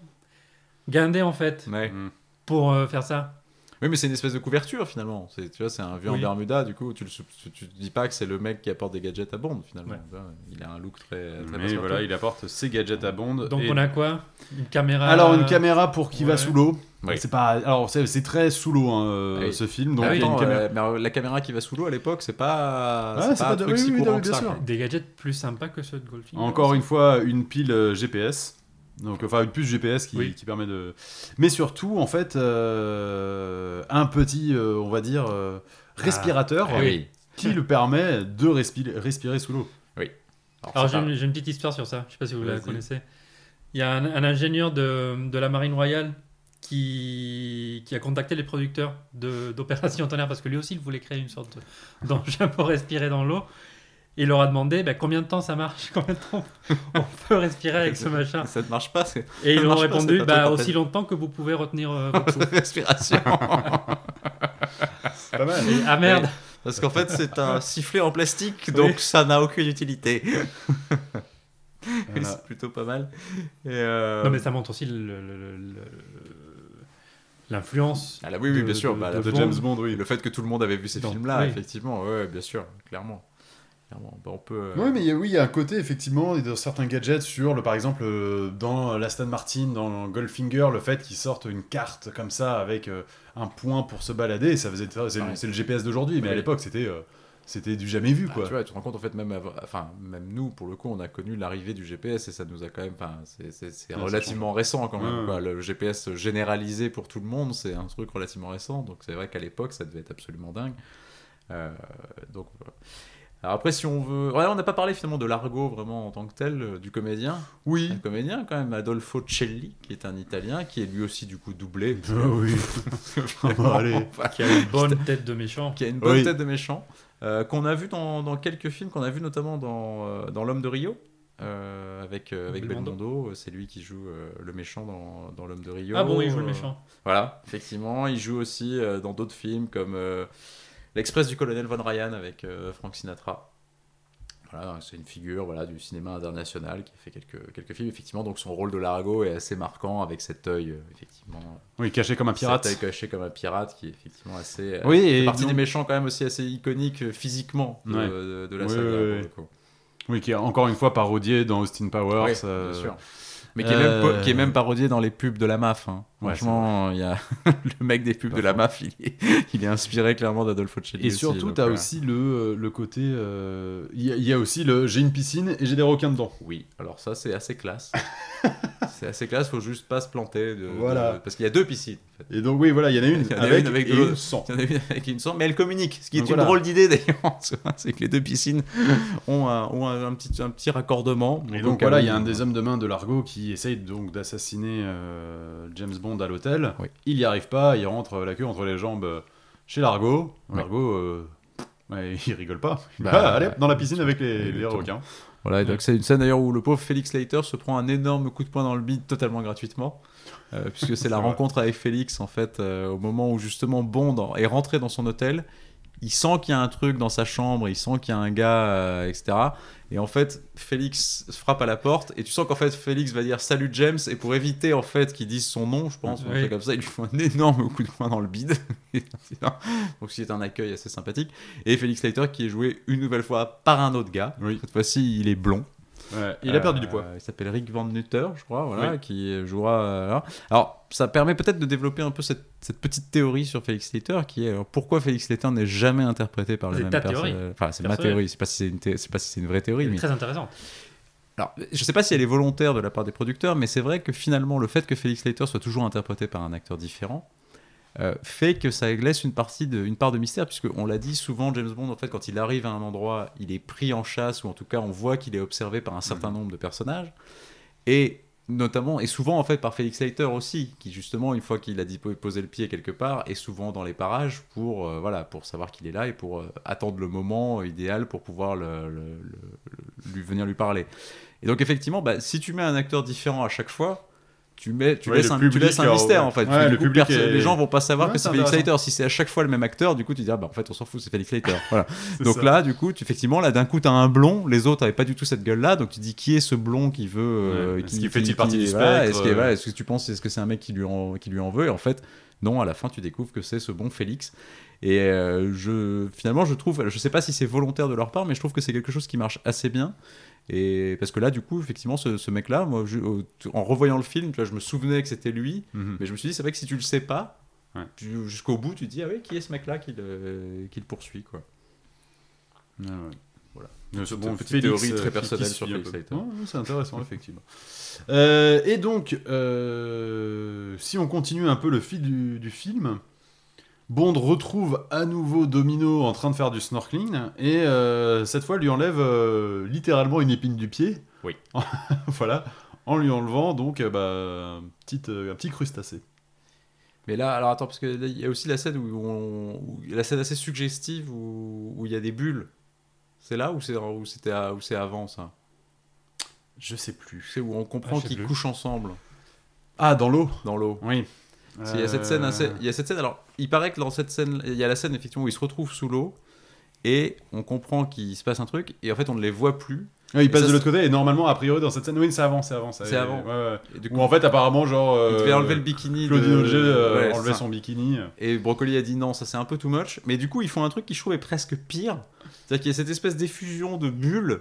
guindé en fait Ouais. Mm. pour euh, faire ça. Oui, mais c'est une espèce de couverture finalement. C'est, tu vois, c'est un vieux en. Bermuda. Du coup, tu, tu te dis pas que c'est le mec qui apporte des gadgets à Bond finalement. Ouais. Il a un look très. très Mais voilà, il apporte ses gadgets à Bond. Donc et- on a quoi? Une caméra. Alors une caméra pour qui va sous l'eau. Oui. C'est pas. Alors c'est c'est très sous l'eau hein, Ah oui. ce film. Donc Ah attends, caméra. euh, mais la caméra qui va sous l'eau à l'époque, c'est pas, Ah, c'est c'est pas un de- truc si courant que ça. Des gadgets plus sympas que ceux de Goldfinger. Encore une fois, une pile euh, GPS. Donc, enfin, une puce GPS qui, Oui. qui permet de. Mais surtout, en fait, euh, un petit, euh, on va dire, euh, respirateur Ah, oui. qui le permet de respirer, respirer sous l'eau. Alors c'est j'ai pas- une, petite histoire sur ça, je sais pas si vous la connaissez. Il y a un, un ingénieur de, de la Marine Royale qui, qui a contacté les producteurs de- d'Opération Tonnerre parce que lui aussi il voulait créer une sorte d'engin pour respirer dans l'eau. Et il leur a demandé bah, combien de temps ça marche, combien de temps on peut respirer avec ce machin? Ça ne marche pas, c'est Et ils ont répondu c'est pas bah, aussi longtemps que vous pouvez retenir euh, votre respiration. Pas mal. Et, ah merde Parce qu'en fait, c'est un sifflet en plastique, donc ça n'a aucune utilité. Oui, Voilà. c'est plutôt pas mal. Et euh, Non mais ça montre aussi le- le- le- le- l'influence. ah là, oui, oui, de- bien sûr. de- bah, de la- De Bond. James Bond, oui. Le fait que tout le monde avait vu ces films-là, oui. effectivement, ouais, bien sûr, clairement. Bah, on peut. euh, Oui, mais il y a- oui, il y a un côté, effectivement, de certains gadgets sur, le, par exemple, euh, dans l'Aston Martin, dans Goldfinger, le fait qu'ils sortent une carte comme ça avec euh, un point pour se balader, ça faisait, c'est le- Ouais. c'est le GPS d'aujourd'hui, mais à l'époque, c'était euh, c'était du jamais vu, Ah, quoi. tu vois, tu te rends compte en fait même, avant- enfin même nous pour le coup on a connu l'arrivée du GPS et ça nous a quand même, enfin c'est- relativement récent quand même. Ouais. quoi. Le GPS généralisé pour tout le monde c'est un truc relativement récent donc c'est vrai qu'à l'époque ça devait être absolument dingue. Donc voilà. Alors après si on veut, ouais, on n'a pas parlé finalement de l'argot vraiment en tant que tel euh, du comédien. oui. Un comédien quand même Adolfo Celli qui est un Italien qui est lui aussi du coup doublé. Ah oui. Vraiment, allez. enfin, Qui a une bonne tête de méchant. qui a une bonne Oui. tête de méchant, euh, qu'on a vu dans, dans quelques films, qu'on a vu notamment dans, euh, dans L'homme de Rio, euh, avec, euh, avec Belmondo. Belmondo. C'est lui qui joue euh, le méchant dans, dans L'homme de Rio. Ah bon, il joue le méchant. Voilà, effectivement. Il joue aussi euh, dans d'autres films comme euh, L'Express du colonel Von Ryan avec euh, Frank Sinatra. Voilà, c'est une figure voilà, du cinéma international qui a fait quelques, quelques films. Effectivement, donc son rôle de Largo est assez marquant avec cet œil, euh, effectivement, Oui, caché comme un pirate. cet œil caché comme un pirate qui est effectivement assez. euh, Oui, fait et partie donc- des méchants quand même aussi assez iconiques euh, physiquement de, Ouais. de- de la Ouais, saga. Oui, qui est encore une fois parodié dans Austin Powers. Oui, bien sûr. Mais qui est, même, po- qui est même parodié dans les pubs de la MAF. hein. Franchement, il y a le mec des pubs de la. MAF, il est, il est inspiré clairement d'Adolfo Celli. Et surtout, tu as euh, aussi le, le côté. euh, Il y, a- il y a aussi le j'ai une piscine et j'ai des requins dedans. Oui, alors ça c'est assez classe. c'est assez classe, faut juste pas se planter. De, Voilà. de- parce qu'il y a deux piscines. En fait. Et donc, oui, voilà, il y en a une avec, une avec et de l'eau. une sans. Il y en a une avec une sang, mais elles communiquent. Ce qui est Donc une voilà. drôle d'idée d'ailleurs. c'est que les deux piscines ont un, ont un, un petit, un petit raccordement. Et donc voilà, il y a un des hommes de main de Largo qui essaye donc d'assassiner euh, James Bond à l'hôtel. Oui. Il n'y arrive pas, il rentre la queue entre les jambes euh, chez Largo. Largo, euh, ouais, il rigole pas. Il Bah, ah, allez, dans la piscine avec les, les requins. Voilà, et donc c'est une scène d'ailleurs où le pauvre Félix Leiter se prend un énorme coup de poing dans le bide totalement gratuitement. euh, puisque c'est la vrai. rencontre avec Félix en fait, euh, au moment où justement Bond est rentré dans son hôtel. Il sent qu'il y a un truc dans sa chambre, il sent qu'il y a un gars, euh, etc. Et en fait, Félix frappe à la porte et tu sens qu'en fait Félix va dire salut James et pour éviter en fait qu'il dise son nom, je pense, Oui. comme ça, il lui fait un énorme coup de poing dans le bide. Donc c'est un accueil assez sympathique. Et Félix Leiter qui est joué une nouvelle fois par un autre gars. Oui. Cette fois-ci, il est blond. Ouais, il a perdu Euh, du poids. Il s'appelle Rick Van Nutter, je crois, voilà, Oui. qui jouera. euh, là. Alors, ça permet peut-être de développer un peu cette, cette petite théorie sur Félix Leiter, qui est alors, pourquoi Félix Leiter n'est jamais interprété par le même personnage. Enfin, c'est ma théorie. C'est pas si c'est une, thé- pas si c'est une vraie théorie, C'est mais très intéressant. alors, je sais pas si elle est volontaire de la part des producteurs, mais c'est vrai que finalement, le fait que Félix Leiter soit toujours interprété par un acteur différent euh, fait que ça laisse une, partie de, une part de mystère, puisque on l'a dit souvent, James Bond, en fait, quand il arrive à un endroit, il est pris en chasse, ou en tout cas, on voit qu'il est observé par un certain nombre de personnages, et notamment, et souvent, en fait, par Félix Leiter aussi, qui justement, une fois qu'il a dit poser le pied quelque part, est souvent dans les parages pour, euh, voilà, pour savoir qu'il est là et pour euh, attendre le moment idéal pour pouvoir le- le- le- lui venir lui parler. Et donc effectivement, bah, si tu mets un acteur différent à chaque fois, tu, mets, tu Ouais, laisses un, tu laisses un mystère ouais. en fait. Ouais, Parce que le du coup, public perso- est- Les gens vont pas savoir Ouais, que c'est intéressant. Leiter. Si c'est à chaque fois le même acteur, du coup tu dis ah, bah en fait on s'en fout, c'est Félix Leiter. Voilà. Donc ça. là, du coup, tu, effectivement, là d'un coup t'as un blond, les autres avaient pas du tout cette gueule-là, donc tu dis qui est ce blond qui veut, euh, Ouais. qui Est-ce qu'il fait-il partie du voilà, spectre, Est-ce que, euh, voilà, est-ce que tu penses est-ce que c'est un mec qui lui en, qui lui en veut? Et en fait, non. À la fin, tu découvres que c'est ce bon Félix. Et euh, je, finalement, je trouve, je sais pas si c'est volontaire de leur part, mais je trouve que c'est quelque chose qui marche assez bien. Et parce que là, du coup, effectivement, ce, ce mec-là, moi, je- en revoyant le film, tu vois, je me souvenais que c'était lui, Mhm. mais je me suis dit, c'est vrai que si tu le sais pas, Ouais. tu- jusqu'au bout, tu te dis, ah oui, qui est ce mec-là qui le, qui le poursuit, quoi. Ouais, ouais. Voilà. Euh, petite Félix, théorie euh, très personnelle sur. Ouais, ouais, c'est intéressant, effectivement. Euh, et donc, euh, si on continue un peu le fil du, du film, Bond retrouve à nouveau Domino en train de faire du snorkeling et euh, cette fois lui enlève euh, littéralement une épine du pied. Oui. voilà, en lui enlevant donc euh, bah, un, petit, euh, un petit crustacé. Mais là, alors attends, parce que là, il y a aussi la scène où, on, où- la scène assez suggestive où, où il y a des bulles. C'est là ou c'est où c'était où c'est avant ça? Je sais plus. C'est où on comprend Ah, qu'ils couchent ensemble Ah, dans l'eau dans l'eau. Oui. Il y a cette scène assez- il y a cette scène alors il paraît que dans cette scène il y a la scène effectivement où ils se retrouvent sous l'eau et on comprend qu'il se passe un truc et en fait on ne les voit plus Ouais, il Et passe ça, de l'autre côté et normalement, a priori, dans cette scène, oui, c'est avant, c'est avant. C'est avant. Ouais, ouais. et du en fait, apparemment, genre. il devait euh, enlever le bikini Claudine de... Auger euh, enlevait son bikini. Et Brocoli a dit non, ça c'est un peu too much. Mais du coup, ils font un truc qui je trouve est presque pire. C'est-à-dire qu'il y a cette espèce d'effusion de bulles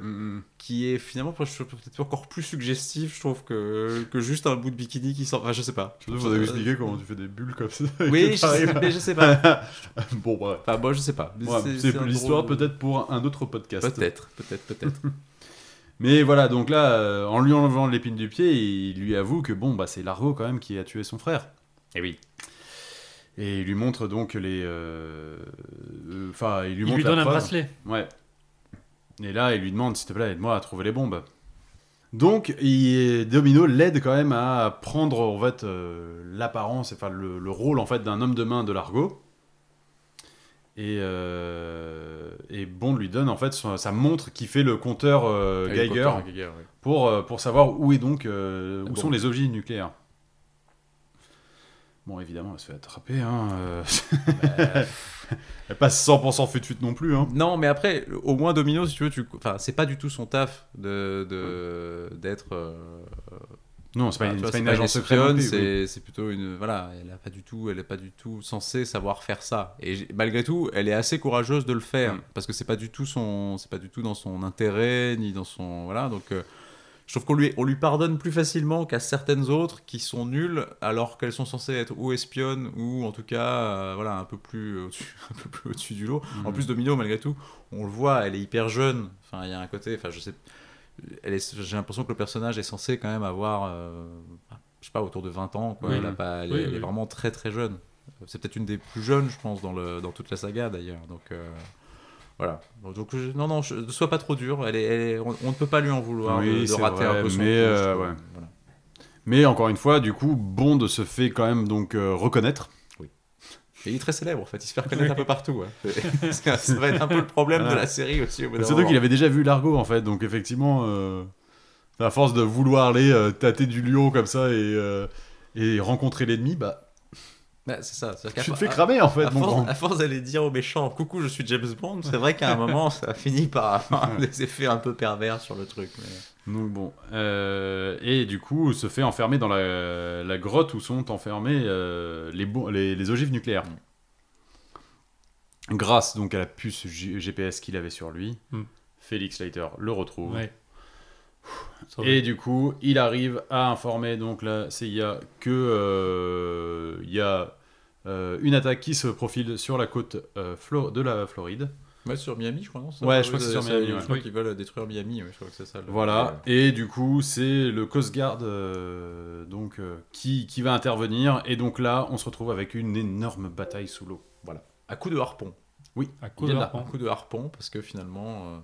qui est finalement je peut-être encore plus suggestif, je trouve, que, que juste un bout de bikini qui sort. Enfin, je sais pas. Surtout, faut expliquer comment tu fais des bulles comme ça. Oui, je sais, mais je sais pas. bon, bref. Enfin, moi, je sais pas. Ouais, C'est- l'histoire drôle peut-être pour un autre podcast. Peut-être, peut-être, peut-être. Mais voilà, donc là, euh, en lui enlevant l'épine du pied, il lui avoue que bon, bah c'est Largo quand même qui a tué son frère. Et oui. Et il lui montre donc les. euh, euh, Enfin, il lui Il montre lui la donne un bracelet. Ouais. Et là, il lui demande, s'il te plaît, aide-moi à trouver les bombes. Donc, il- Domino l'aide quand même à prendre en fait euh, l'apparence, enfin le, le rôle en fait d'un homme de main de Largo. Et, euh, et Bond lui donne en fait sa montre qui fait le compteur Avec Geiger pour, pour savoir où est donc où sont les ogives nucléaires. Bon, évidemment, elle se fait attraper. Hein, euh. elle passe 100% fut-fut non plus. Hein. Non, mais après, au moins Domino, si tu veux, tu... enfin, c'est pas du tout son taf de de- d'être. euh, Non, c'est pas, enfin, une- vois, c'est pas une pas agence secrète. oui. c'est c'est plutôt une. Voilà, elle a pas du tout, elle est pas du tout censée savoir faire ça. Et j'ai- malgré tout, elle est assez courageuse de le faire parce que c'est pas du tout son, c'est pas du tout dans son intérêt ni dans son voilà. Donc, euh, je trouve qu'on lui, on lui pardonne plus facilement qu'à certaines autres qui sont nulles alors qu'elles sont censées être ou espionnes ou en tout cas, euh, voilà, un peu plus au-dessus, un peu plus au-dessus du lot. En Mhm. plus, Domino, malgré tout, on le voit, elle est hyper jeune. Enfin, il y a un côté, enfin, je sais, j'ai l'impression que le personnage est censé quand même avoir, euh, je sais pas, autour de 20 ans. Quoi. Oui. Elle, a pas, elle, est, Oui, elle est oui. vraiment très très jeune. C'est peut-être une des plus jeunes, je pense, dans, le, dans toute la saga d'ailleurs. Donc euh, voilà. Donc je- non, non, je- ne sois pas trop dur. Elle est, elle est- on, on ne peut pas lui en vouloir Oui, de, de c'est rater vrai, un peu son mais, coup, euh, trouve. ouais. Voilà. Mais encore une fois, du coup, Bond se fait quand même donc euh, reconnaître. Et il est très célèbre en fait. Il se fait reconnaître un peu partout. C'est- ça va être un peu le problème de la série aussi. D'un Surtout qu'il avait déjà vu Largo en fait, donc effectivement, euh, à force de vouloir aller tâter du lion comme ça et, et rencontrer l'ennemi, bah Bah, c'est ça. tu te fais cramer en fait, À mon force, grand. à force d'aller dire aux méchants coucou je suis James Bond, c'est vrai qu'à un moment ça a fini par avoir des effets un peu pervers sur le truc. mais- Donc bon, euh, et du coup se fait enfermer dans la, la grotte où sont enfermés euh, les, bo- les, les ogives nucléaires. Grâce donc à la puce GPS qu'il avait sur lui, Mm. Félix Leiter le retrouve. Ouais. Et du coup, il arrive à informer donc la CIA que euh, il y a euh, une attaque qui se profile sur la côte euh, Flo- de la Floride. Ouais, sur Miami, je crois. Non, ça Ouais, Oui, je crois que c'est ça- sur Miami, Je crois Oui. qu'ils veulent détruire Miami, ouais, je crois que c'est ça. le- Voilà. Et du coup, c'est le Coast Guard euh, donc euh, qui, qui va intervenir. Et donc là, on se retrouve avec une énorme bataille sous l'eau. Voilà. À coup de harpon. À Il coup de harpon. un coup de harpon parce que finalement euh,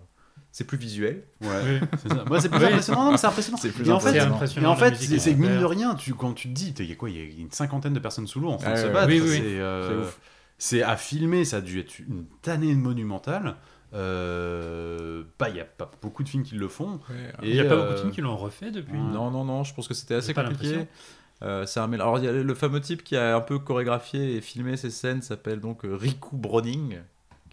c'est plus visuel. Ouais. C'est ça. Moi, c'est plus impressionnant. Non, mais c'est impressionnant. C'est plus Et en fait, C'est impressionnant. Et en fait, c'est c'est mine de rien, tu, quand tu te dis, il y a quoi Il y a une cinquantaine de personnes sous l'eau en train de Ouais, se battre. Oui, oui. C'est euh, C'est c'est à filmer, ça a dû être une tannée monumentale. Euh, bah, il n'y a pas beaucoup de films qui le font. Et, Il n'y a pas euh, beaucoup de films qui l'ont refait depuis. Non, non, non, je pense que c'était assez compliqué. l'impression. Euh, c'est un Alors, il y a le fameux type qui a un peu chorégraphié et filmé ces scènes s'appelle donc euh, Riku Browning,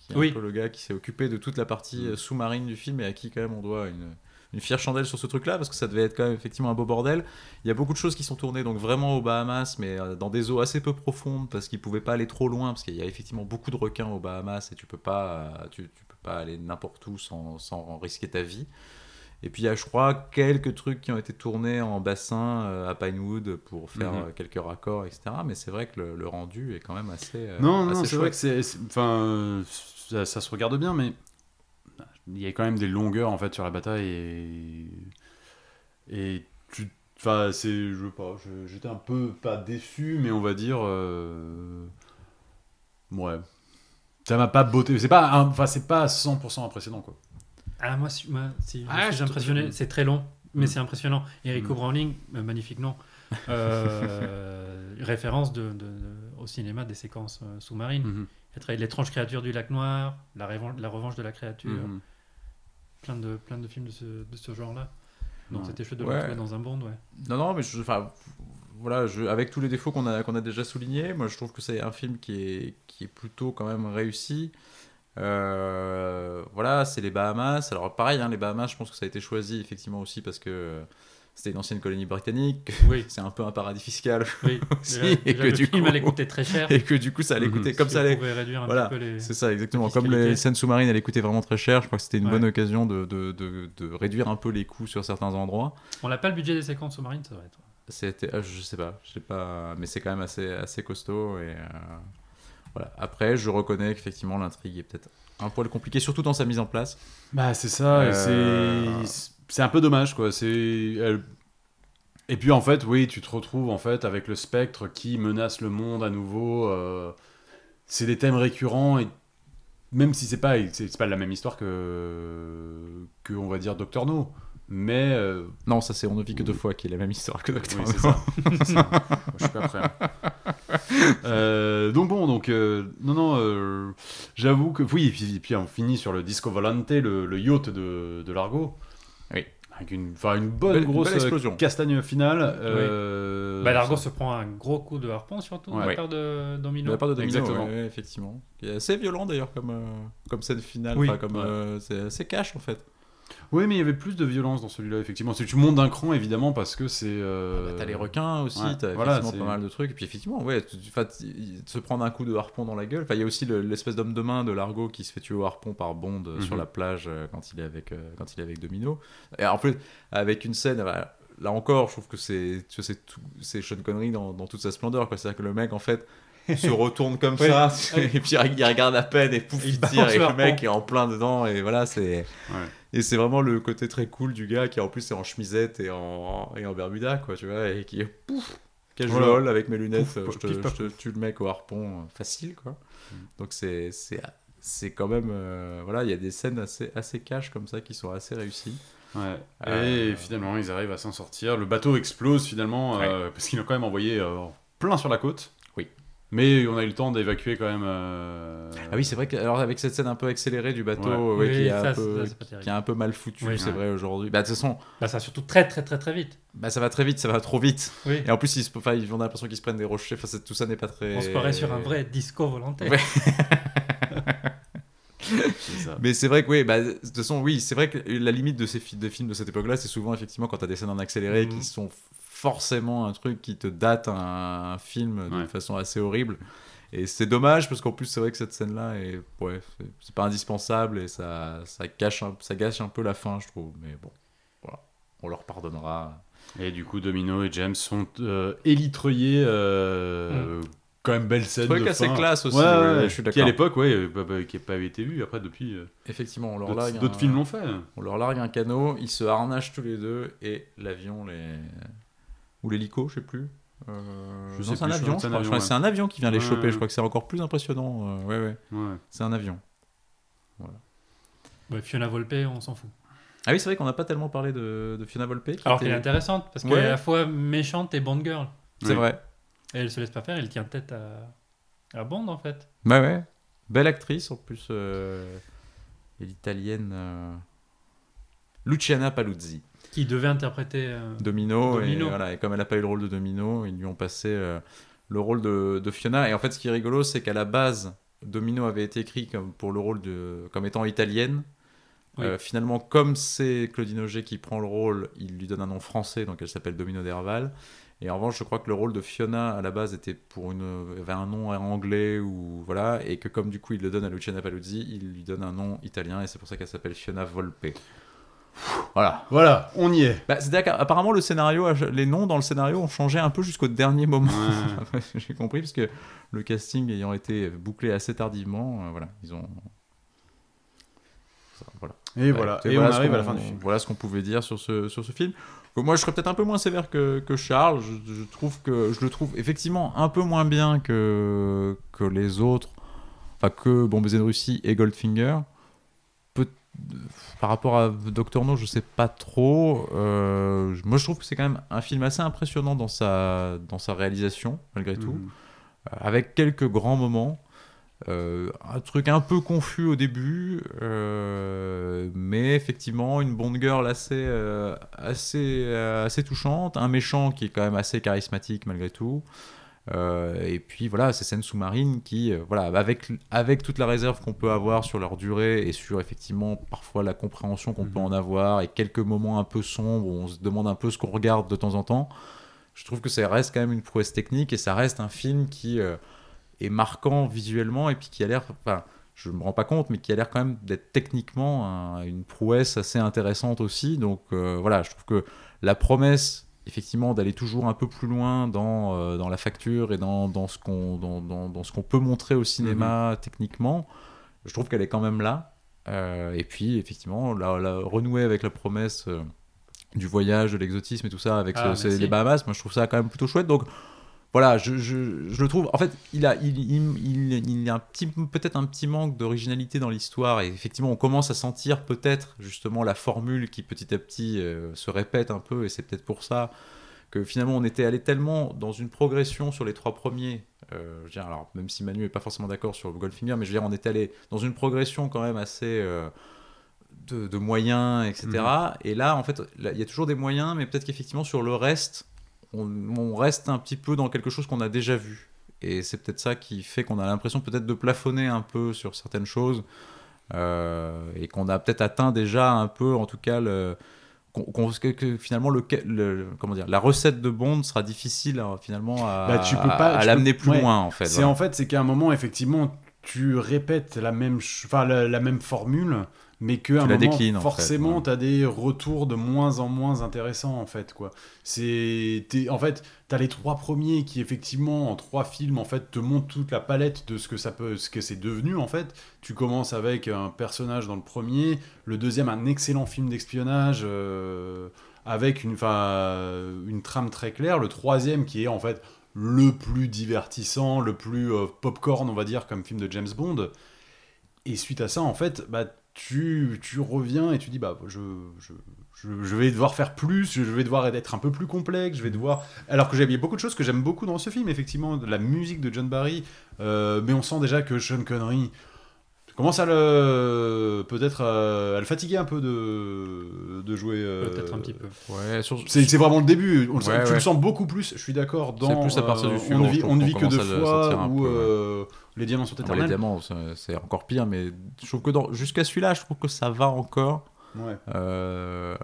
qui est Oui. un peu le gars qui s'est occupé de toute la partie euh, sous-marine du film et à qui, quand même, on doit une, une fière chandelle sur ce truc-là parce que ça devait être quand même effectivement un beau bordel. Il y a beaucoup de choses qui sont tournées donc vraiment aux Bahamas, mais euh, dans des eaux assez peu profondes parce qu'ils pouvaient pas aller trop loin parce qu'il y a effectivement beaucoup de requins aux Bahamas et tu peux pas, euh, tu, tu peux pas aller n'importe où sans, sans risquer ta vie. Et puis il y a, je crois, quelques trucs qui ont été tournés en bassin à Pinewood pour faire Mhm. euh, quelques raccords, etc. Mais c'est vrai que le, le rendu est quand même assez. euh, Non, non, c'est vrai que c'est. Enfin, ça, ça se regarde bien, mais il y a quand même des longueurs en fait sur la bataille et. Et tu. Enfin, c'est. Je sais pas, j'étais un peu pas déçu, mais on va dire. euh, Ouais. Ça m'a pas botté. C'est pas, un- enfin, c'est pas 100% impressionnant quoi. Ah, moi, si, moi, si, je Ah, impressionné. C'est très long, mais Mm. c'est impressionnant. Erico Mm. Browning, euh, magnifique nom. Euh, référence de, de- de- au cinéma des séquences euh, sous-marines. Mhm. L'étrange créature du lac noir, La, revanche de la créature, Mhm. plein, de, plein de films de ce, de ce genre-là. Donc Ouais. c'était chouette de le retrouver dans un bond, ouais. Non, non, mais je, voilà, je, avec tous les défauts qu'on a, qu'on a déjà soulignés, moi je trouve que c'est un film qui est, qui est plutôt quand même réussi. Euh, voilà, c'est les Bahamas. Alors pareil, hein, les Bahamas, je pense que ça a été choisi effectivement aussi parce que c'était une ancienne colonie britannique. Oui, C'est un peu un paradis fiscal oui. Aussi, Déjà- et déjà, que le du film coup- allait coûter très cher. et que du coup ça allait Mhm. coûter comme Si ça on allait. pouvait réduire un Voilà, petit peu les... C'est ça, exactement. Comme les scènes sous-marines allaient coûter vraiment très cher, je crois que c'était une Ouais. bonne occasion de, de, de, de réduire un peu les coûts sur certains endroits. On n'a pas le budget des séquences sous-marines, ça va être. C'était, ah, je sais pas, je sais pas, mais c'est quand même assez, assez costaud et euh, voilà. Après, je reconnais qu'effectivement l'intrigue est peut-être un poil compliquée, surtout dans sa mise en place. Bah c'est ça, Euh, c'est c'est un peu dommage quoi. C'est et puis en fait oui tu te retrouves en fait avec le spectre qui menace le monde à nouveau. euh, C'est des thèmes récurrents et même si c'est pas c'est pas la même histoire que que on va dire Doctor No, mais euh, Non, ça c'est on ne vit que deux fois, qui est la même histoire que Doctor oui, c'est ça. Ça. Je suis pas prêt. hein. Euh, donc bon, donc non non, j'avoue que oui. Et puis, et puis on finit sur le Disco Volante, le, le yacht de, de Largo. Avec une, bonne Belle- grosse belle explosion. euh, castagne finale. euh, Bah, Largo ça- se prend un gros coup de harpon, surtout, de Ouais. la part de De Domino. la part de Domino, Exactement. ouais, effectivement. Qui est assez violent d'ailleurs comme, euh, comme scène finale. Oui. Enfin, comme, Ouais. euh, c'est assez cash en fait. Oui, mais il y avait plus de violence dans celui-là, effectivement. Si tu montes d'un cran, évidemment, parce que c'est. euh, Bah, t'as les requins aussi, ouais, t'as voilà, effectivement c'est- pas mal de trucs. Et puis effectivement, ouais, se prendre un coup de harpon dans la gueule. Enfin, il y a aussi le- l'espèce d'homme de main de Largo qui se fait tuer au harpon par Bond euh, sur Mhm. la plage euh, quand il est avec quand il est avec Domino. Et en plus, avec une scène. voilà, Là encore, je trouve que c'est tu vois, c'est tout- c'est Sean Connery dans, dans toute sa splendeur. C'est-à-dire que le mec, en fait, se retourne comme ça, et puis il regarde à peine, et pouf, Il tire, et le mec est en plein dedans, et voilà, c'est. Ouais. Et c'est vraiment le côté très cool du gars qui en plus est en chemisette et en, et en bermuda, quoi, tu vois, et qui est pouf, casual Voilà. avec mes lunettes, Pouf, euh, je, te, pif, paf, je te tue le mec au harpon, euh, facile, quoi. Mm. Donc c'est c'est c'est quand même, euh, voilà, il y a des scènes assez, assez cash comme ça qui sont assez réussies. Ouais. Euh, Et finalement, ils arrivent à s'en sortir. Le bateau explose finalement, euh, parce qu'ils ont quand même envoyé plein sur la côte. Mais on a eu le temps d'évacuer quand même. euh, Ah oui, c'est vrai que alors avec cette scène un peu accélérée du bateau, Ouais. ouais, Oui, qui, est un ça, peu, ça, c'est pas terrible. qui est un peu mal foutu, Oui. c'est Ouais. vrai aujourd'hui. Bah de toute façon, Bah, ça va surtout très, très, très, très vite. bah, ça va très vite, ça va trop vite. Oui. Et en plus, ils, se- enfin, ils- on a l'impression qu'ils se prennent des rochers. Enfin, tout ça n'est pas très. On se croirait sur un vrai disco volontaire. Ouais. c'est ça. Mais c'est vrai que oui, bah, de toute façon, oui, c'est vrai que la limite de ces fi- films de cette époque-là, c'est souvent effectivement quand tu as des scènes en accéléré Mhm. qui sont forcément un truc qui te date un, un film d'une Ouais. façon assez horrible. Et c'est dommage parce qu'en plus, c'est vrai que cette scène-là est, ouais, c'est- pas indispensable et ça, ça, cache un, ça gâche un peu la fin, je trouve. Mais bon, voilà, on leur pardonnera. Et du coup, Domino et James sont euh, élitreillés. euh, Quand même belle scène. Truc de assez fin. classe aussi, Ouais, ouais, je suis Qui à l'époque, ouais, bah, bah, qui n'a pas été vu après depuis. euh, Effectivement, on leur D'autres largue d'autres un- films l'ont fait. On leur largue un canot, ils se harnachent tous les deux et l'avion les ou l'hélico, je sais plus. Euh, c'est un avion. un avion, un avion qui vient les Ouais, choper. ouais. Je crois que c'est encore plus impressionnant. euh, ouais, ouais. Ouais. C'est un avion. Ouais, Fiona Volpe, on s'en fout. Ah oui, c'est vrai qu'on n'a pas tellement parlé de, de Fiona Volpe. qui Alors était- qu'elle est intéressante, parce qu'elle est à la fois méchante et Bond girl. C'est Oui. vrai. Et elle se laisse pas faire, elle tient tête à, à Bond en fait. Ouais, ouais. Belle actrice en plus. euh, Et l'italienne euh, Luciana Paluzzi. Qui devait interpréter. euh, Domino, Domino. Et, voilà, et comme elle n'a pas eu le rôle de Domino, ils lui ont passé euh, le rôle de, de Fiona. Et en fait, ce qui est rigolo, c'est qu'à la base, Domino avait été écrit comme, pour le rôle de, comme étant italienne. Oui. Euh, finalement, comme c'est Claudine Auger qui prend le rôle, il lui donne un nom français, donc elle s'appelle Domino Derval. Et en revanche, je crois que le rôle de Fiona à la base était pour une, avait un nom anglais ou voilà, et que comme du coup il le donne à Luciana Paluzzi, il lui donne un nom italien et c'est pour ça qu'elle s'appelle Fiona Volpe. Voilà. Voilà, on y est. Bah, C'est-à-dire qu'apparemment, le scénario, les noms dans le scénario ont changé un peu jusqu'au dernier moment. Ouais. J'ai compris, parce que le casting ayant été bouclé assez tardivement, euh, voilà, ils ont. Ça, voilà. Et voilà, Écoutez, et on voilà ce arrive à la qu'on- fin du film. Voilà ce qu'on pouvait dire sur ce, sur ce film. Moi, je serais peut-être un peu moins sévère que, que Charles. Je, je trouve que je le trouve effectivement un peu moins bien que, que les autres, enfin que Bon Baiser de Russie et Goldfinger. Par rapport à Doctor No, je sais pas trop. Euh, moi, je trouve que c'est quand même un film assez impressionnant dans sa, dans sa réalisation, malgré tout Mhm. euh, avec quelques grands moments. Euh, un truc un peu confus au début, mais effectivement une Bond girl assez, assez, assez touchante, un méchant qui est quand même assez charismatique malgré tout. Euh, et puis voilà, ces scènes sous-marines qui, euh, voilà, avec, avec toute la réserve qu'on peut avoir sur leur durée et sur effectivement parfois la compréhension qu'on peut Mhm. en avoir et quelques moments un peu sombres où on se demande un peu ce qu'on regarde de temps en temps, je trouve que ça reste quand même une prouesse technique et ça reste un film qui euh, est marquant visuellement et puis qui a l'air, enfin, je me rends pas compte, mais qui a l'air quand même d'être techniquement un- une prouesse assez intéressante aussi. Donc euh, voilà, je trouve que la promesse, effectivement, d'aller toujours un peu plus loin dans, euh, dans la facture et dans, dans ce qu'on dans, dans- dans ce qu'on peut montrer au cinéma techniquement, je trouve qu'elle est quand même là. Euh, et puis, effectivement, la, la- renouer avec la promesse euh, du voyage, de l'exotisme et tout ça, avec Ah, ce- les Bahamas, moi je trouve ça quand même plutôt chouette. Donc voilà, je, je- je le trouve. En fait, il a, il, il, il- il y a un petit, peut-être un petit manque d'originalité dans l'histoire. Et effectivement, on commence à sentir peut-être justement la formule qui petit à petit euh, se répète un peu. Et c'est peut-être pour ça que finalement on était allé tellement dans une progression sur les trois premiers. euh, je veux dire, alors même si Manu est pas forcément d'accord sur Goldfinger, mais je veux dire, on était allé dans une progression quand même assez. euh, de, de moyens, etc. Mhm. Et là, en fait, il y a toujours des moyens, mais peut-être qu'effectivement, sur le reste, on, on reste un petit peu dans quelque chose qu'on a déjà vu. Et c'est peut-être ça qui fait qu'on a l'impression peut-être de plafonner un peu sur certaines choses. euh, et qu'on a peut-être atteint déjà un peu, en tout cas, le, que, que finalement, le, le- comment dire, la recette de Bond sera difficile hein, finalement à, Bah, tu peux pas- à tu l'amener plus ouais. loin, en fait. C'est voilà. en fait, c'est qu'à un moment, effectivement, tu répètes la même, la, la même formule, mais qu'à un moment, déclines, en fait, forcément, ouais. tu as des retours de moins en moins intéressants, en fait, quoi. C'est, en fait, tu as les trois premiers qui, effectivement, en trois films, en fait, te montrent toute la palette de ce que ça peut, ce que c'est devenu, en fait. Tu commences avec un personnage dans le premier, le deuxième, un excellent film d'espionnage. euh, avec une, une trame très claire, le troisième qui est en fait le plus divertissant, le plus euh, popcorn, on va dire, comme film de James Bond. Et suite à ça, en fait, bah, tu, tu reviens et tu dis, bah, je, je, je, je vais devoir faire plus, je vais devoir être un peu plus complexe, je vais devoir... Alors que j'ai il y a beaucoup de choses que j'aime beaucoup dans ce film, effectivement, de la musique de John Barry, euh, mais on sent déjà que Sean Connery commence à le... peut-être à, à le fatiguer un peu de, de jouer... euh, Peut-être un petit peu. Ouais, sur- c'est c'est vraiment le début. On le sent- Ouais, tu ouais. le sens beaucoup plus. Je suis d'accord. Dans C'est plus à partir du euh, suivant, on ne vit, on vit que deux fois sentir les diamants sont Ah bah, les éternels. diamants, c'est- encore pire, mais je trouve que dans- jusqu'à celui-là, je trouve que ça va encore. Ouais. Euh,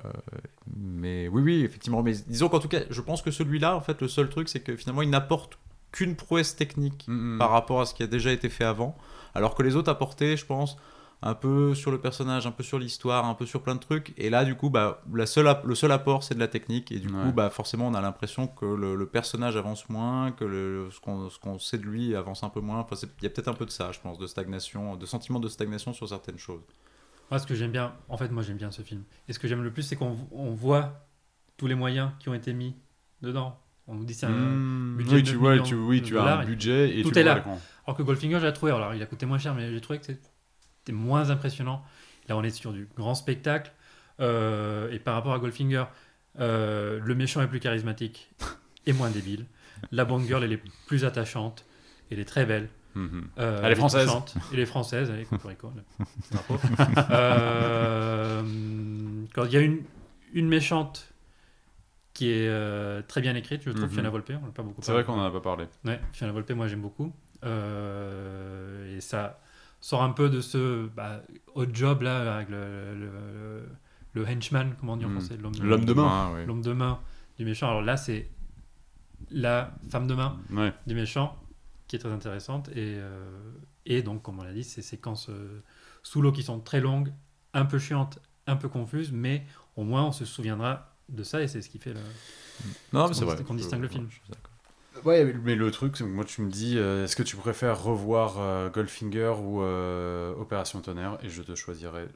mais oui, oui, effectivement. Mais disons qu'en tout cas, je pense que celui-là, en fait, le seul truc, c'est que finalement, il n'apporte qu'une prouesse technique Mm, mm. par rapport à ce qui a déjà été fait avant, alors que les autres apportaient, je pense, un peu sur le personnage, un peu sur l'histoire, un peu sur plein de trucs. Et là, du coup, bah, la seule app- le seul apport, c'est de la technique. Et du Ouais. coup, bah, forcément, on a l'impression que le, le personnage avance moins, que le- ce qu'on sait de lui avance un peu moins. Enfin, c'est- il y a peut-être un peu de ça, je pense, de stagnation, de sentiment de stagnation sur certaines choses. Moi, ce que j'aime bien, en fait, moi j'aime bien ce film. Et ce que j'aime le plus, c'est qu'on on voit tous les moyens qui ont été mis dedans. On nous dit c'est un. Mm. budget Oui, de tu 9 vois, tu, oui, de tu as un et budget et tout tu est vois là. Alors que Goldfinger, j'ai trouvé, alors il a coûté moins cher, mais j'ai trouvé que c'était moins impressionnant. Là, on est sur du grand spectacle. euh, et par rapport à Goldfinger, euh, le méchant est plus charismatique et moins débile. La Bond Girl, elle est plus attachante. Elle est très belle. Mhm. Euh, Elle est française. Elle est française, elle est cocorico, quand il y a une, une méchante qui est très bien écrite, je trouve, Mhm. Fiona Volpe, on pas beaucoup C'est vrai qu'on en a pas parlé. Ouais, Fiona Volpe, moi j'aime beaucoup. Et ça sort un peu de ce bah, odd job là, avec le, le, le- le henchman, comment on dit en Mm. français L'homme de main. L'homme de main du méchant. Alors là, c'est la femme de main Ouais. du méchant qui est très intéressante. Et, euh, et donc, comme on l'a dit, ces séquences euh, sous l'eau qui sont très longues, un peu chiantes, un peu confuses, mais au moins on se souviendra de ça et c'est ce qui fait le. Non, c'est vrai. qu'on distingue le film. je suis d'accord. Ouais, mais le truc, c'est que moi tu me dis, euh, est-ce que tu préfères revoir euh, Goldfinger ou euh, Opération Tonnerre? Et je te choisirai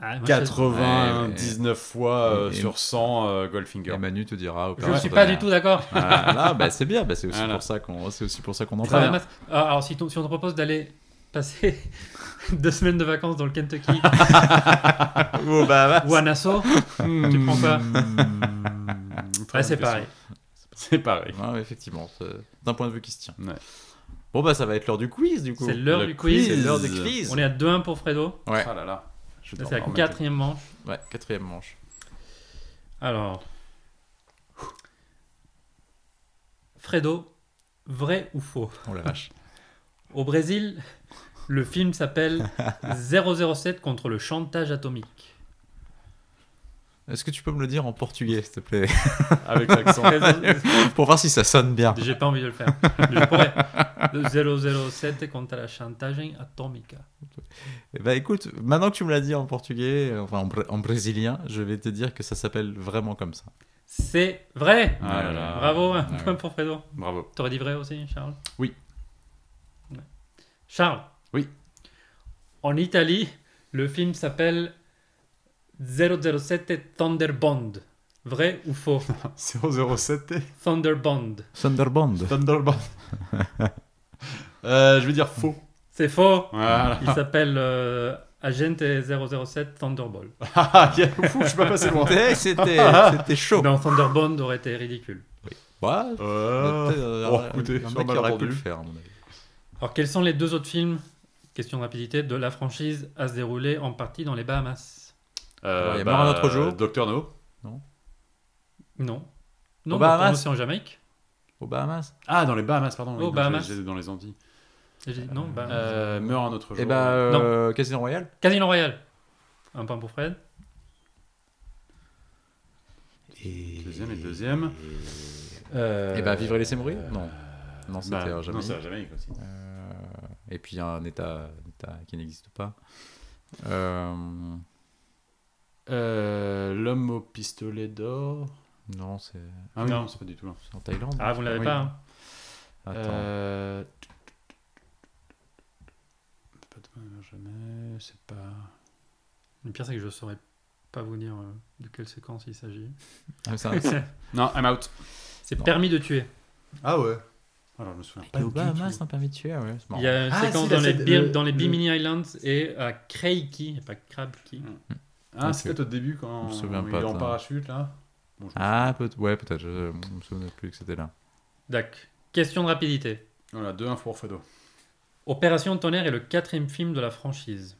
Ah, moi, je- 99 fois euh, Et- sur 100 euh, Goldfinger. Et Manu te dira. Je ne suis pas Tonnerre. du tout d'accord. Ah, là, bah, c'est bien, bah, c'est aussi, pour ça qu'on c'est aussi pour ça qu'on en parle. Ah, Alors, si, ton- si on te propose d'aller passer deux semaines de vacances dans le Kentucky Oh, bah, ou à Nassau, tu prends quoi? Très Ouais, c'est pareil. C'est pareil. Ouais, effectivement, c'est- d'un point de vue qui se tient. Ouais. Bon, bah, ça va être l'heure du quiz, du coup. C'est l'heure Le du quiz. C'est l'heure du quiz. On est à 2-1 pour Fredo. Ouais, Ah là là. Je Là, dois C'est la quatrième manche. ouais, quatrième manche. Alors, Fredo, vrai ou faux? Oh la vache. Au Brésil, le film s'appelle 007 contre le chantage atomique. Est-ce que tu peux me le dire en portugais, s'il te plaît Avec l'accent. Pour voir si ça sonne bien. J'ai pas envie de le faire. Je pourrais. Le 007 contre la chantage atomique. Eh ben, écoute, maintenant que tu me l'as dit en portugais, enfin en, br- en brésilien, je vais te dire que ça s'appelle vraiment comme ça. C'est vrai Ah là là. Bravo, un Ouais. point pour Fredo. Bravo. T'aurais dit vrai aussi, Charles? Oui. Ouais. Charles? Oui. En Italie, le film s'appelle 007 Thunderbond. Vrai ou faux? 007 Thunderbond. Thunderbond. Thunderbird. euh, je vais dire faux. C'est faux Voilà. Il s'appelle euh, Agente 007 Thunderball. Ah, yeah, fou, je suis pas passé loin. C'était c'était chaud. Non, Thunderbond aurait été ridicule. Ouais, Euh, euh, oh, un- écoutez, un sur mec qui aurait pu le faire, à mon avis. Alors, quels sont les deux autres films, question de rapidité, de la franchise à se dérouler en partie dans les Bahamas? Euh, Alors, il y a un autre jour. Docteur No. Non. Non, Bahamas. No, c'est en Jamaïque. Aux Bahamas Ah, dans les Bahamas, pardon. oui, Oh, non, Bahamas. j'ai- j'ai dans les Antilles. J'ai dit Non, Bahamas. Euh, meurt un autre jour. Et bah, euh, Casino Royale Casino Royale. Un point pour Fred. Et... Deuxième et deuxième. Euh, Et bah, Vivre et laisser mourir? Non. Non, c'était bah, en non, Jamaïque. c'est à Jamaïque aussi. Euh, Et puis un état, un état qui n'existe pas. Euh, Euh, L'homme au pistolet d'or. Non, c'est Ah oui, Non. non, c'est pas du tout là. c'est en Thaïlande. Ah, vous ne l'avez Oui. pas. hein. Attends. Euh... Jamais, c'est pas. Le pire, c'est que je ne saurais pas vous dire euh, de quelle séquence il s'agit. Ah, c'est un- Non, I'm out. C'est Non. permis de tuer. Ah ouais. Alors je me souviens pas. Bahamas, tout. un permis de tuer, ouais. c'est. Il y a une Ah, séquence dans, les c'est le- dans les le- Bimini Islands et à Craigie, et pas Crab Key. Ah, c'est peut-être au début quand Je me souviens il pas est en parachute là. Bon, je me Ah, peut ouais, peut-être. Je me souvenais plus que c'était là. D'accord. Question de rapidité. Voilà, 2-1 pour Fredo. Opération Tonnerre est le quatrième film de la franchise.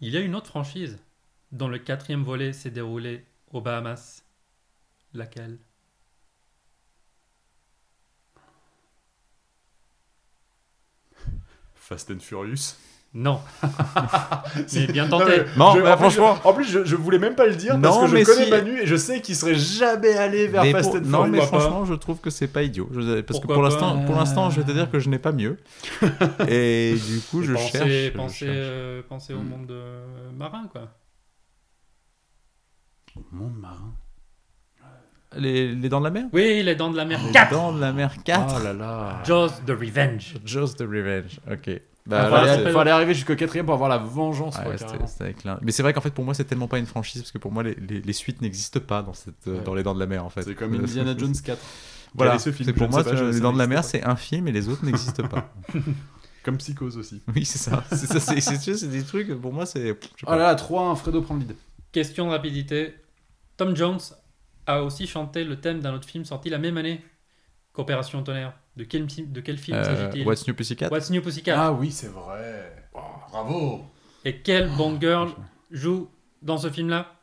Il y a une autre franchise dont le quatrième volet s'est déroulé aux Bahamas. Laquelle? Fast and Furious. Non. Mais bien Non, tenté. mais Non, je- bah, en plus, franchement- je- en plus, je, je voulais même pas le dire parce Non, que je mais connais si. Manu et je sais qu'il serait jamais allé vers Mais Fast pour- and non, mais pas franchement, je trouve que c'est pas idiot. Je- parce que pour l'instant, pour l'instant, je vais te dire que je n'ai pas mieux. Et du coup, je pensez, cherche. je pensez, cherche. euh, pensez au Hmm. monde euh, marin, quoi. Monde marin. Les, les dents de la mer? Oui, les dents de la mer Les 4 dents de la mer 4 Oh là là. Jaws the Revenge. Just the Revenge. Ok. Il Bah, fallait, c'est- fallait arriver jusqu'au quatrième pour avoir la vengeance. Ouais, quoi. Mais c'est vrai qu'en fait, pour moi, c'est tellement pas une franchise parce que pour moi, les, les- les suites n'existent pas dans, cette, euh, Ouais. dans les Dents de la Mer en fait. C'est comme Euh, Indiana Jones 4. Voilà, ce film pour moi, pas, je- les Dents de la Mer, c'est un film et les autres n'existent pas. Comme Psychose aussi. oui, c'est ça. C'est ça, c'est- c'est sûr, c'est des trucs. Pour moi, c'est. Oh là là, 3-1, Fredo prend le lead. Question de rapidité. Tom Jones a aussi chanté le thème d'un autre film sorti la même année qu'Opération Tonnerre. De quel, film- de quel film Euh, s'agit-il What's New Pussycat? What's New Pussycat. Ah oui, c'est vrai. Oh, bravo. Et quelle Bond girl joue dans ce film-là?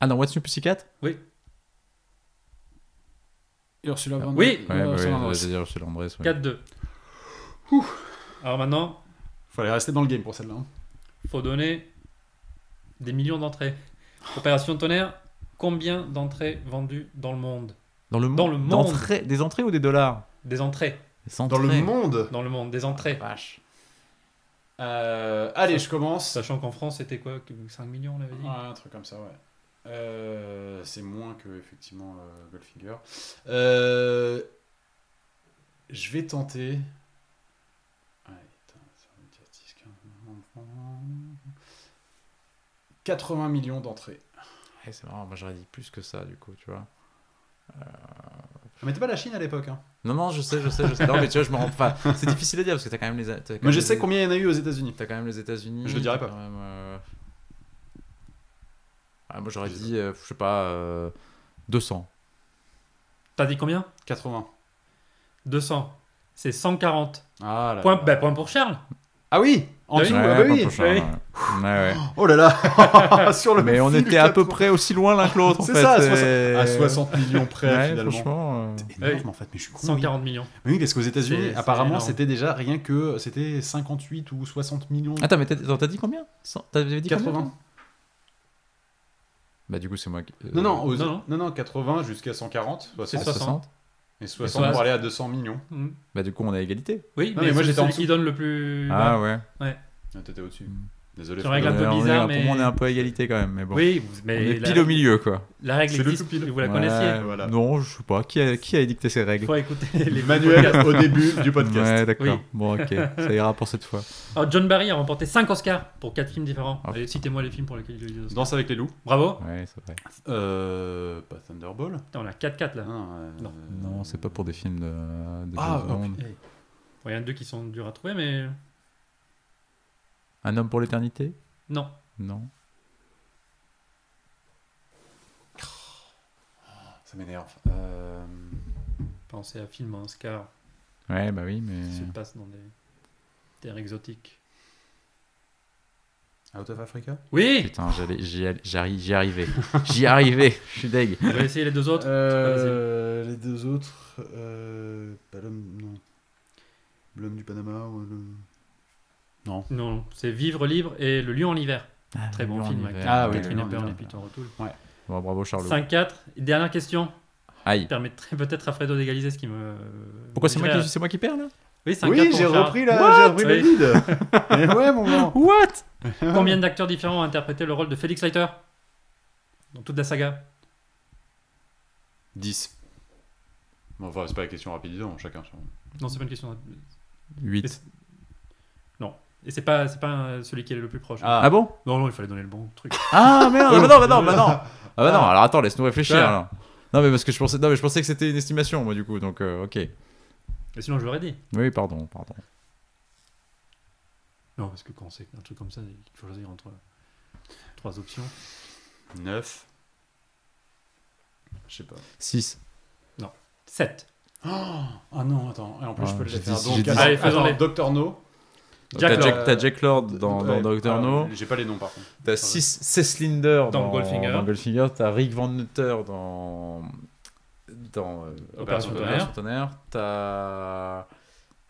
Ah non, What's New Pussycat? Ursula Van Oui. Ouais, Euh, bah, oui, dire Ursula Andress. ouais. 4-2. Alors maintenant, Fallait rester dans le game pour celle-là. hein. faut donner des millions d'entrées. Opération Tonnerre, combien d'entrées vendues dans le monde? Dans le monde. Dans le monde. D'entrée- Des entrées ou des dollars Des entrées Des Dans le monde. dans le monde, des entrées. Vache. Euh, allez, je commence. Sachant qu'en France, c'était quoi? 5 millions, on avait dit? Un truc comme ça, ouais. Euh, c'est moins que effectivement euh, Goldfinger. Euh, je vais tenter. Allez, putain, ça va me dire 10, 15, 80 millions d'entrées. Ouais, c'est marrant, moi j'aurais dit plus que ça du coup, tu vois. Je mettais pas la Chine à l'époque. Hein. Non, non, je sais, je sais, je sais. Non, mais tu vois, je me rends. Enfin, c'est difficile à dire parce que t'as quand même les. quand Mais même je les- sais combien il y en a eu aux États-Unis. T'as quand même les États-Unis. Je le dirai t'as pas. quand même, euh, ah, moi j'aurais dit, euh, je sais pas, euh, 200. T'as dit combien? 80. 200. C'est 140. Ah là Point, là. bah, point pour Charles. Ah oui En Ah oui. dessous, Ouais, ah bah oui. Charles, oui. ouais. Ouais, ouais. Oh là là Sur le Mais on était à peu 80. près aussi loin l'un que l'autre. C'est fait, ça, à c'est- 60, à 60 millions près Ouais, finalement. franchement. euh, C'est énorme en fait, mais je suis con. oui. 140 millions. Oui, parce qu'aux États-Unis, C'est- c'est apparemment, c'était déjà rien que c'était 58 ou 60 millions. Attends, mais t'as dit combien? Cent- T'avais dit combien 80. toi Bah, du coup, c'est moi qui. euh, Non, non, aux- non, non, non. non, 80 jusqu'à 140, 60, C'est 60. Et 60 60. pour aller à 200 millions. Mm. Bah, du coup, on a égalité. Oui, Non, mais, mais moi, j'étais en celui dessous. qui donne le plus. Ah bas. ouais. Ah, T'étais au-dessus. Mm. Désolé. Tu règles un Fredo. peu on est- bizarre, Pour mais- moi, on est un peu à égalité quand même, mais bon. Oui, on mais est la, pile au milieu, quoi. la règle C'est le existe. tout pile. Vous la Ouais, connaissiez. Voilà. Non, je sais pas. Qui a, qui a édicté ces Il règles faut écouter les Manuel podcasts. au début du podcast. Ouais, d'accord. Oui. Bon, ok. Ça ira pour cette fois. Alors, John Barry a remporté 5 Oscars pour 4 films différents. Ah. Allez, citez-moi les films pour lesquels il a eu des Oscars. Danse avec les loups. Bravo. Ouais, c'est vrai. Euh, pas Thunderball. Putain, on a 4-4 là. Non, euh, Non. Non, c'est pas pour des films de, de Ah, oh, Il y en a deux qui sont durs à trouver, mais Un homme pour l'éternité? Non. Non. ça m'énerve. Euh, Pensez à film à Oscar Ouais, bah oui, mais. qui se passe dans des terres exotiques. Out of Africa? Oui Putain, j'allais- j'y all- j'arri- j'y arrivais. J'y arrivais, je suis deg. On va essayer les deux autres. Euh, Les deux autres. Euh, pas l'homme. Non. L'homme du Panama ou le. Non. Non, c'est Vivre libre et Le lion en hiver. Ah, Très bon film. avec Ah oui, Catherine Le Lion en Hepburn et. Peter O'Toole. Bon, bravo Charlot. 5-4. Dernière question. Aïe. Permettrait peut-être à Fredo d'égaliser ce qui me. Pourquoi c'est moi, qui- c'est moi qui perds là Oui, 5-4 Oui, j'ai Charles. repris la, What j'ai repris le lead. Mais ouais, mon grand. What Combien d'acteurs différents ont interprété le rôle de Felix Leiter dans toute la saga? 10. Bon, enfin, c'est pas la question rapide, disons, chacun. son- Non, c'est pas une question. 8. Et c'est pas, c'est pas euh, celui qui est le plus proche. Ah, Ah bon? Non, non, il fallait donner le bon truc. Ah merde, bah non, bah non, bah non. Ah bah non, Ah. alors attends, laisse-nous réfléchir. Ouais. alors. Non mais parce que je pensais, non mais je pensais que c'était une estimation moi du coup, donc euh, ok. Mais sinon, je l'aurais dit. Oui, pardon, pardon. Non, parce que quand c'est un truc comme ça, il faut choisir entre trois options. 9. Je sais pas. 6. 7. Ah non, attends. Et en plus, Ah, je peux le j'ai faire. Donc, dit- attends, Allez, faisons-les. Dr. No. Jack T'as. Jack, t'as Jack Lord dans, Ouais, dans Doctor ah, No. J'ai pas les noms par contre. T'as Cesslinder Dans dans, Goldfinger. dans Goldfinger. T'as Rick Van Nutter dans dans euh, Opération Opération Tonnerre. T'as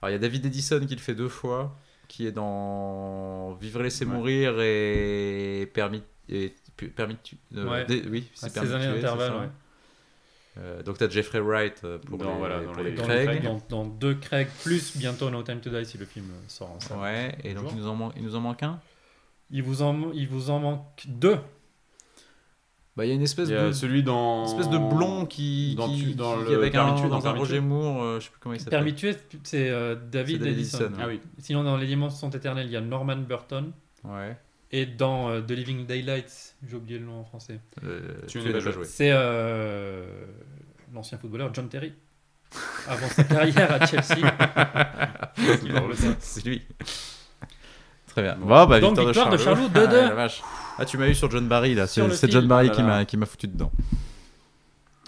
alors il y a David Edison qui le fait deux fois, qui est dans Vivre et laisser Ouais. mourir et permis et permis de tu- euh, Ouais. oui c'est ces permis de années tuer, d'intervalle, c'est ça. Euh, donc t'as Jeffrey Wright euh, pour Dans- les, voilà, dans pour les- les Dans, Craig. dans, dans deux Craig, plus bientôt No Time to Die si le film sort en salle. Ouais, et donc il nous en, man- il nous en manque un? Il, vous en, il vous en manque deux. Bah il y a une espèce Il y a de celui dans. une espèce de blond qui, Dans qui, tu- dans qui- le avec un, dans dans un Roger. Moore, euh, je sais plus comment il s'appelle. Tuer, c'est euh, David David Edison. Edison. Ah oui. Sinon, dans Les Dimensions sont éternelles, il y a Norman Burton. Ouais. Et dans euh, The Living Daylights, j'ai oublié le nom en français, Euh, Tu n'as pas joué. c'est euh, l'ancien footballeur John Terry. Avant sa carrière à Chelsea. Il en veut. C'est lui. Très bien. Bon. Bon, bah, Donc, victoire, victoire de Charlot, Ah, 2-2. la vache. Ah, tu m'as eu sur John Barry là. C'est. John Barry Ah qui m'a qui m'a foutu dedans.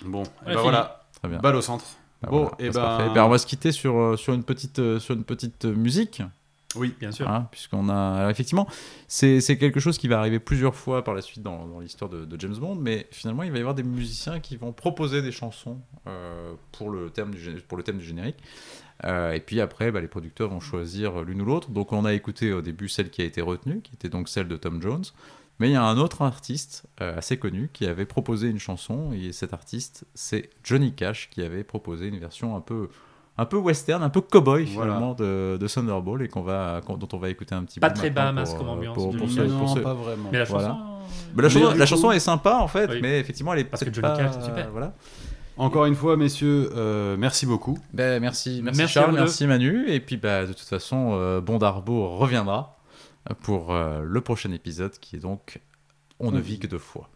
Bon, et bah voilà. Très bien. Balle au centre. Bah, bon, voilà, et c'est ben-. Ben, on va se quitter sur sur une petite sur une petite musique. Oui. Bien sûr. Hein, puisqu'on a alors, effectivement c'est quelque chose qui va arriver plusieurs fois par la suite dans, dans l'histoire de, de James Bond mais finalement il va y avoir des musiciens qui vont proposer des chansons euh, pour le thème du gé- pour le thème du générique Euh, et puis après bah, les producteurs vont choisir l'une ou l'autre donc on a écouté au début celle qui a été retenue qui était donc celle de Tom Jones mais il y a un autre artiste euh, assez connu qui avait proposé une chanson et cet artiste c'est Johnny Cash qui avait proposé une version un peu un peu western, un peu cowboy Voilà. finalement de, de Thunderball et qu'on va, dont on va écouter un petit Pas peu. très maintenant Bahamas pour, comme ambiance Pour, pour film. ce- non, pour ce- pas vraiment. Mais la Voilà. chanson. Mais la, chanson, du la coup- chanson est sympa en fait, Oui. mais effectivement elle est Parce que Johnny pas- Cash, c'est super. Voilà. Encore une fois, messieurs, euh, merci beaucoup. Ben, merci, merci, Merci Charles, merci Manu. Et puis bah, de toute façon, euh, Bondarbo reviendra pour euh, le prochain épisode qui est donc On ne vit. que deux fois.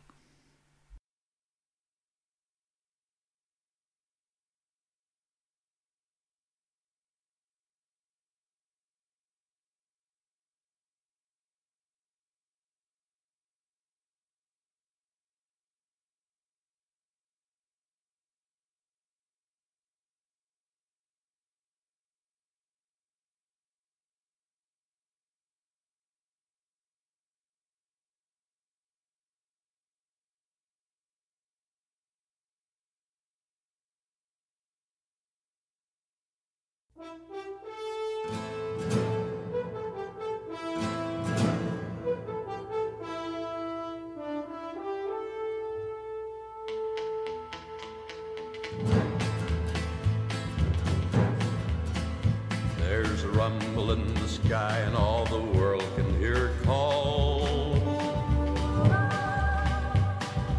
There's a rumble in the sky, and all the world can hear it call.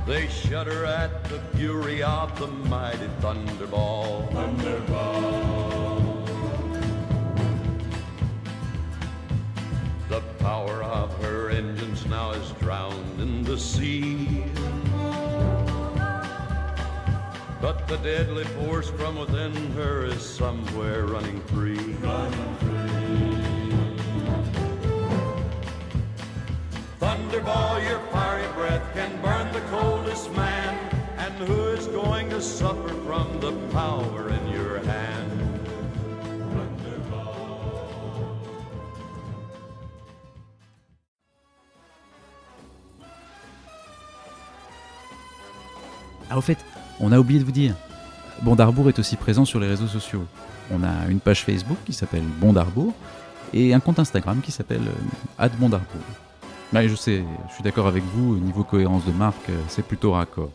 They shudder at the fury of the mighty thunderball. The power of her engines now is drowned in the sea. But the deadly force from within her is somewhere running free. Thunderball, your fiery breath can burn the coldest man. And who is going to suffer from the power in your hand? Ah, au fait, on a oublié de vous dire, Bondarbourg est aussi présent sur les réseaux sociaux. On a une page Facebook qui s'appelle Bondarbourg et un compte Instagram qui s'appelle euh, @bondarbourg. Ouais, je sais, je suis d'accord avec vous, au niveau cohérence de marque, euh, c'est plutôt raccord.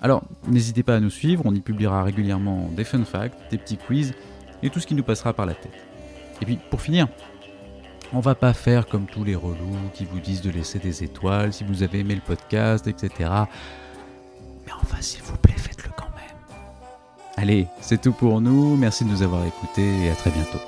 Alors, n'hésitez pas à nous suivre, on y publiera régulièrement des fun facts, des petits quiz et tout ce qui nous passera par la tête. Et puis, pour finir, on va pas faire comme tous les relous qui vous disent de laisser des étoiles si vous avez aimé le podcast, etc. Mais enfin, s'il vous plaît, faites-le quand même. Allez, c'est tout pour nous, merci de nous avoir écoutés et à très bientôt.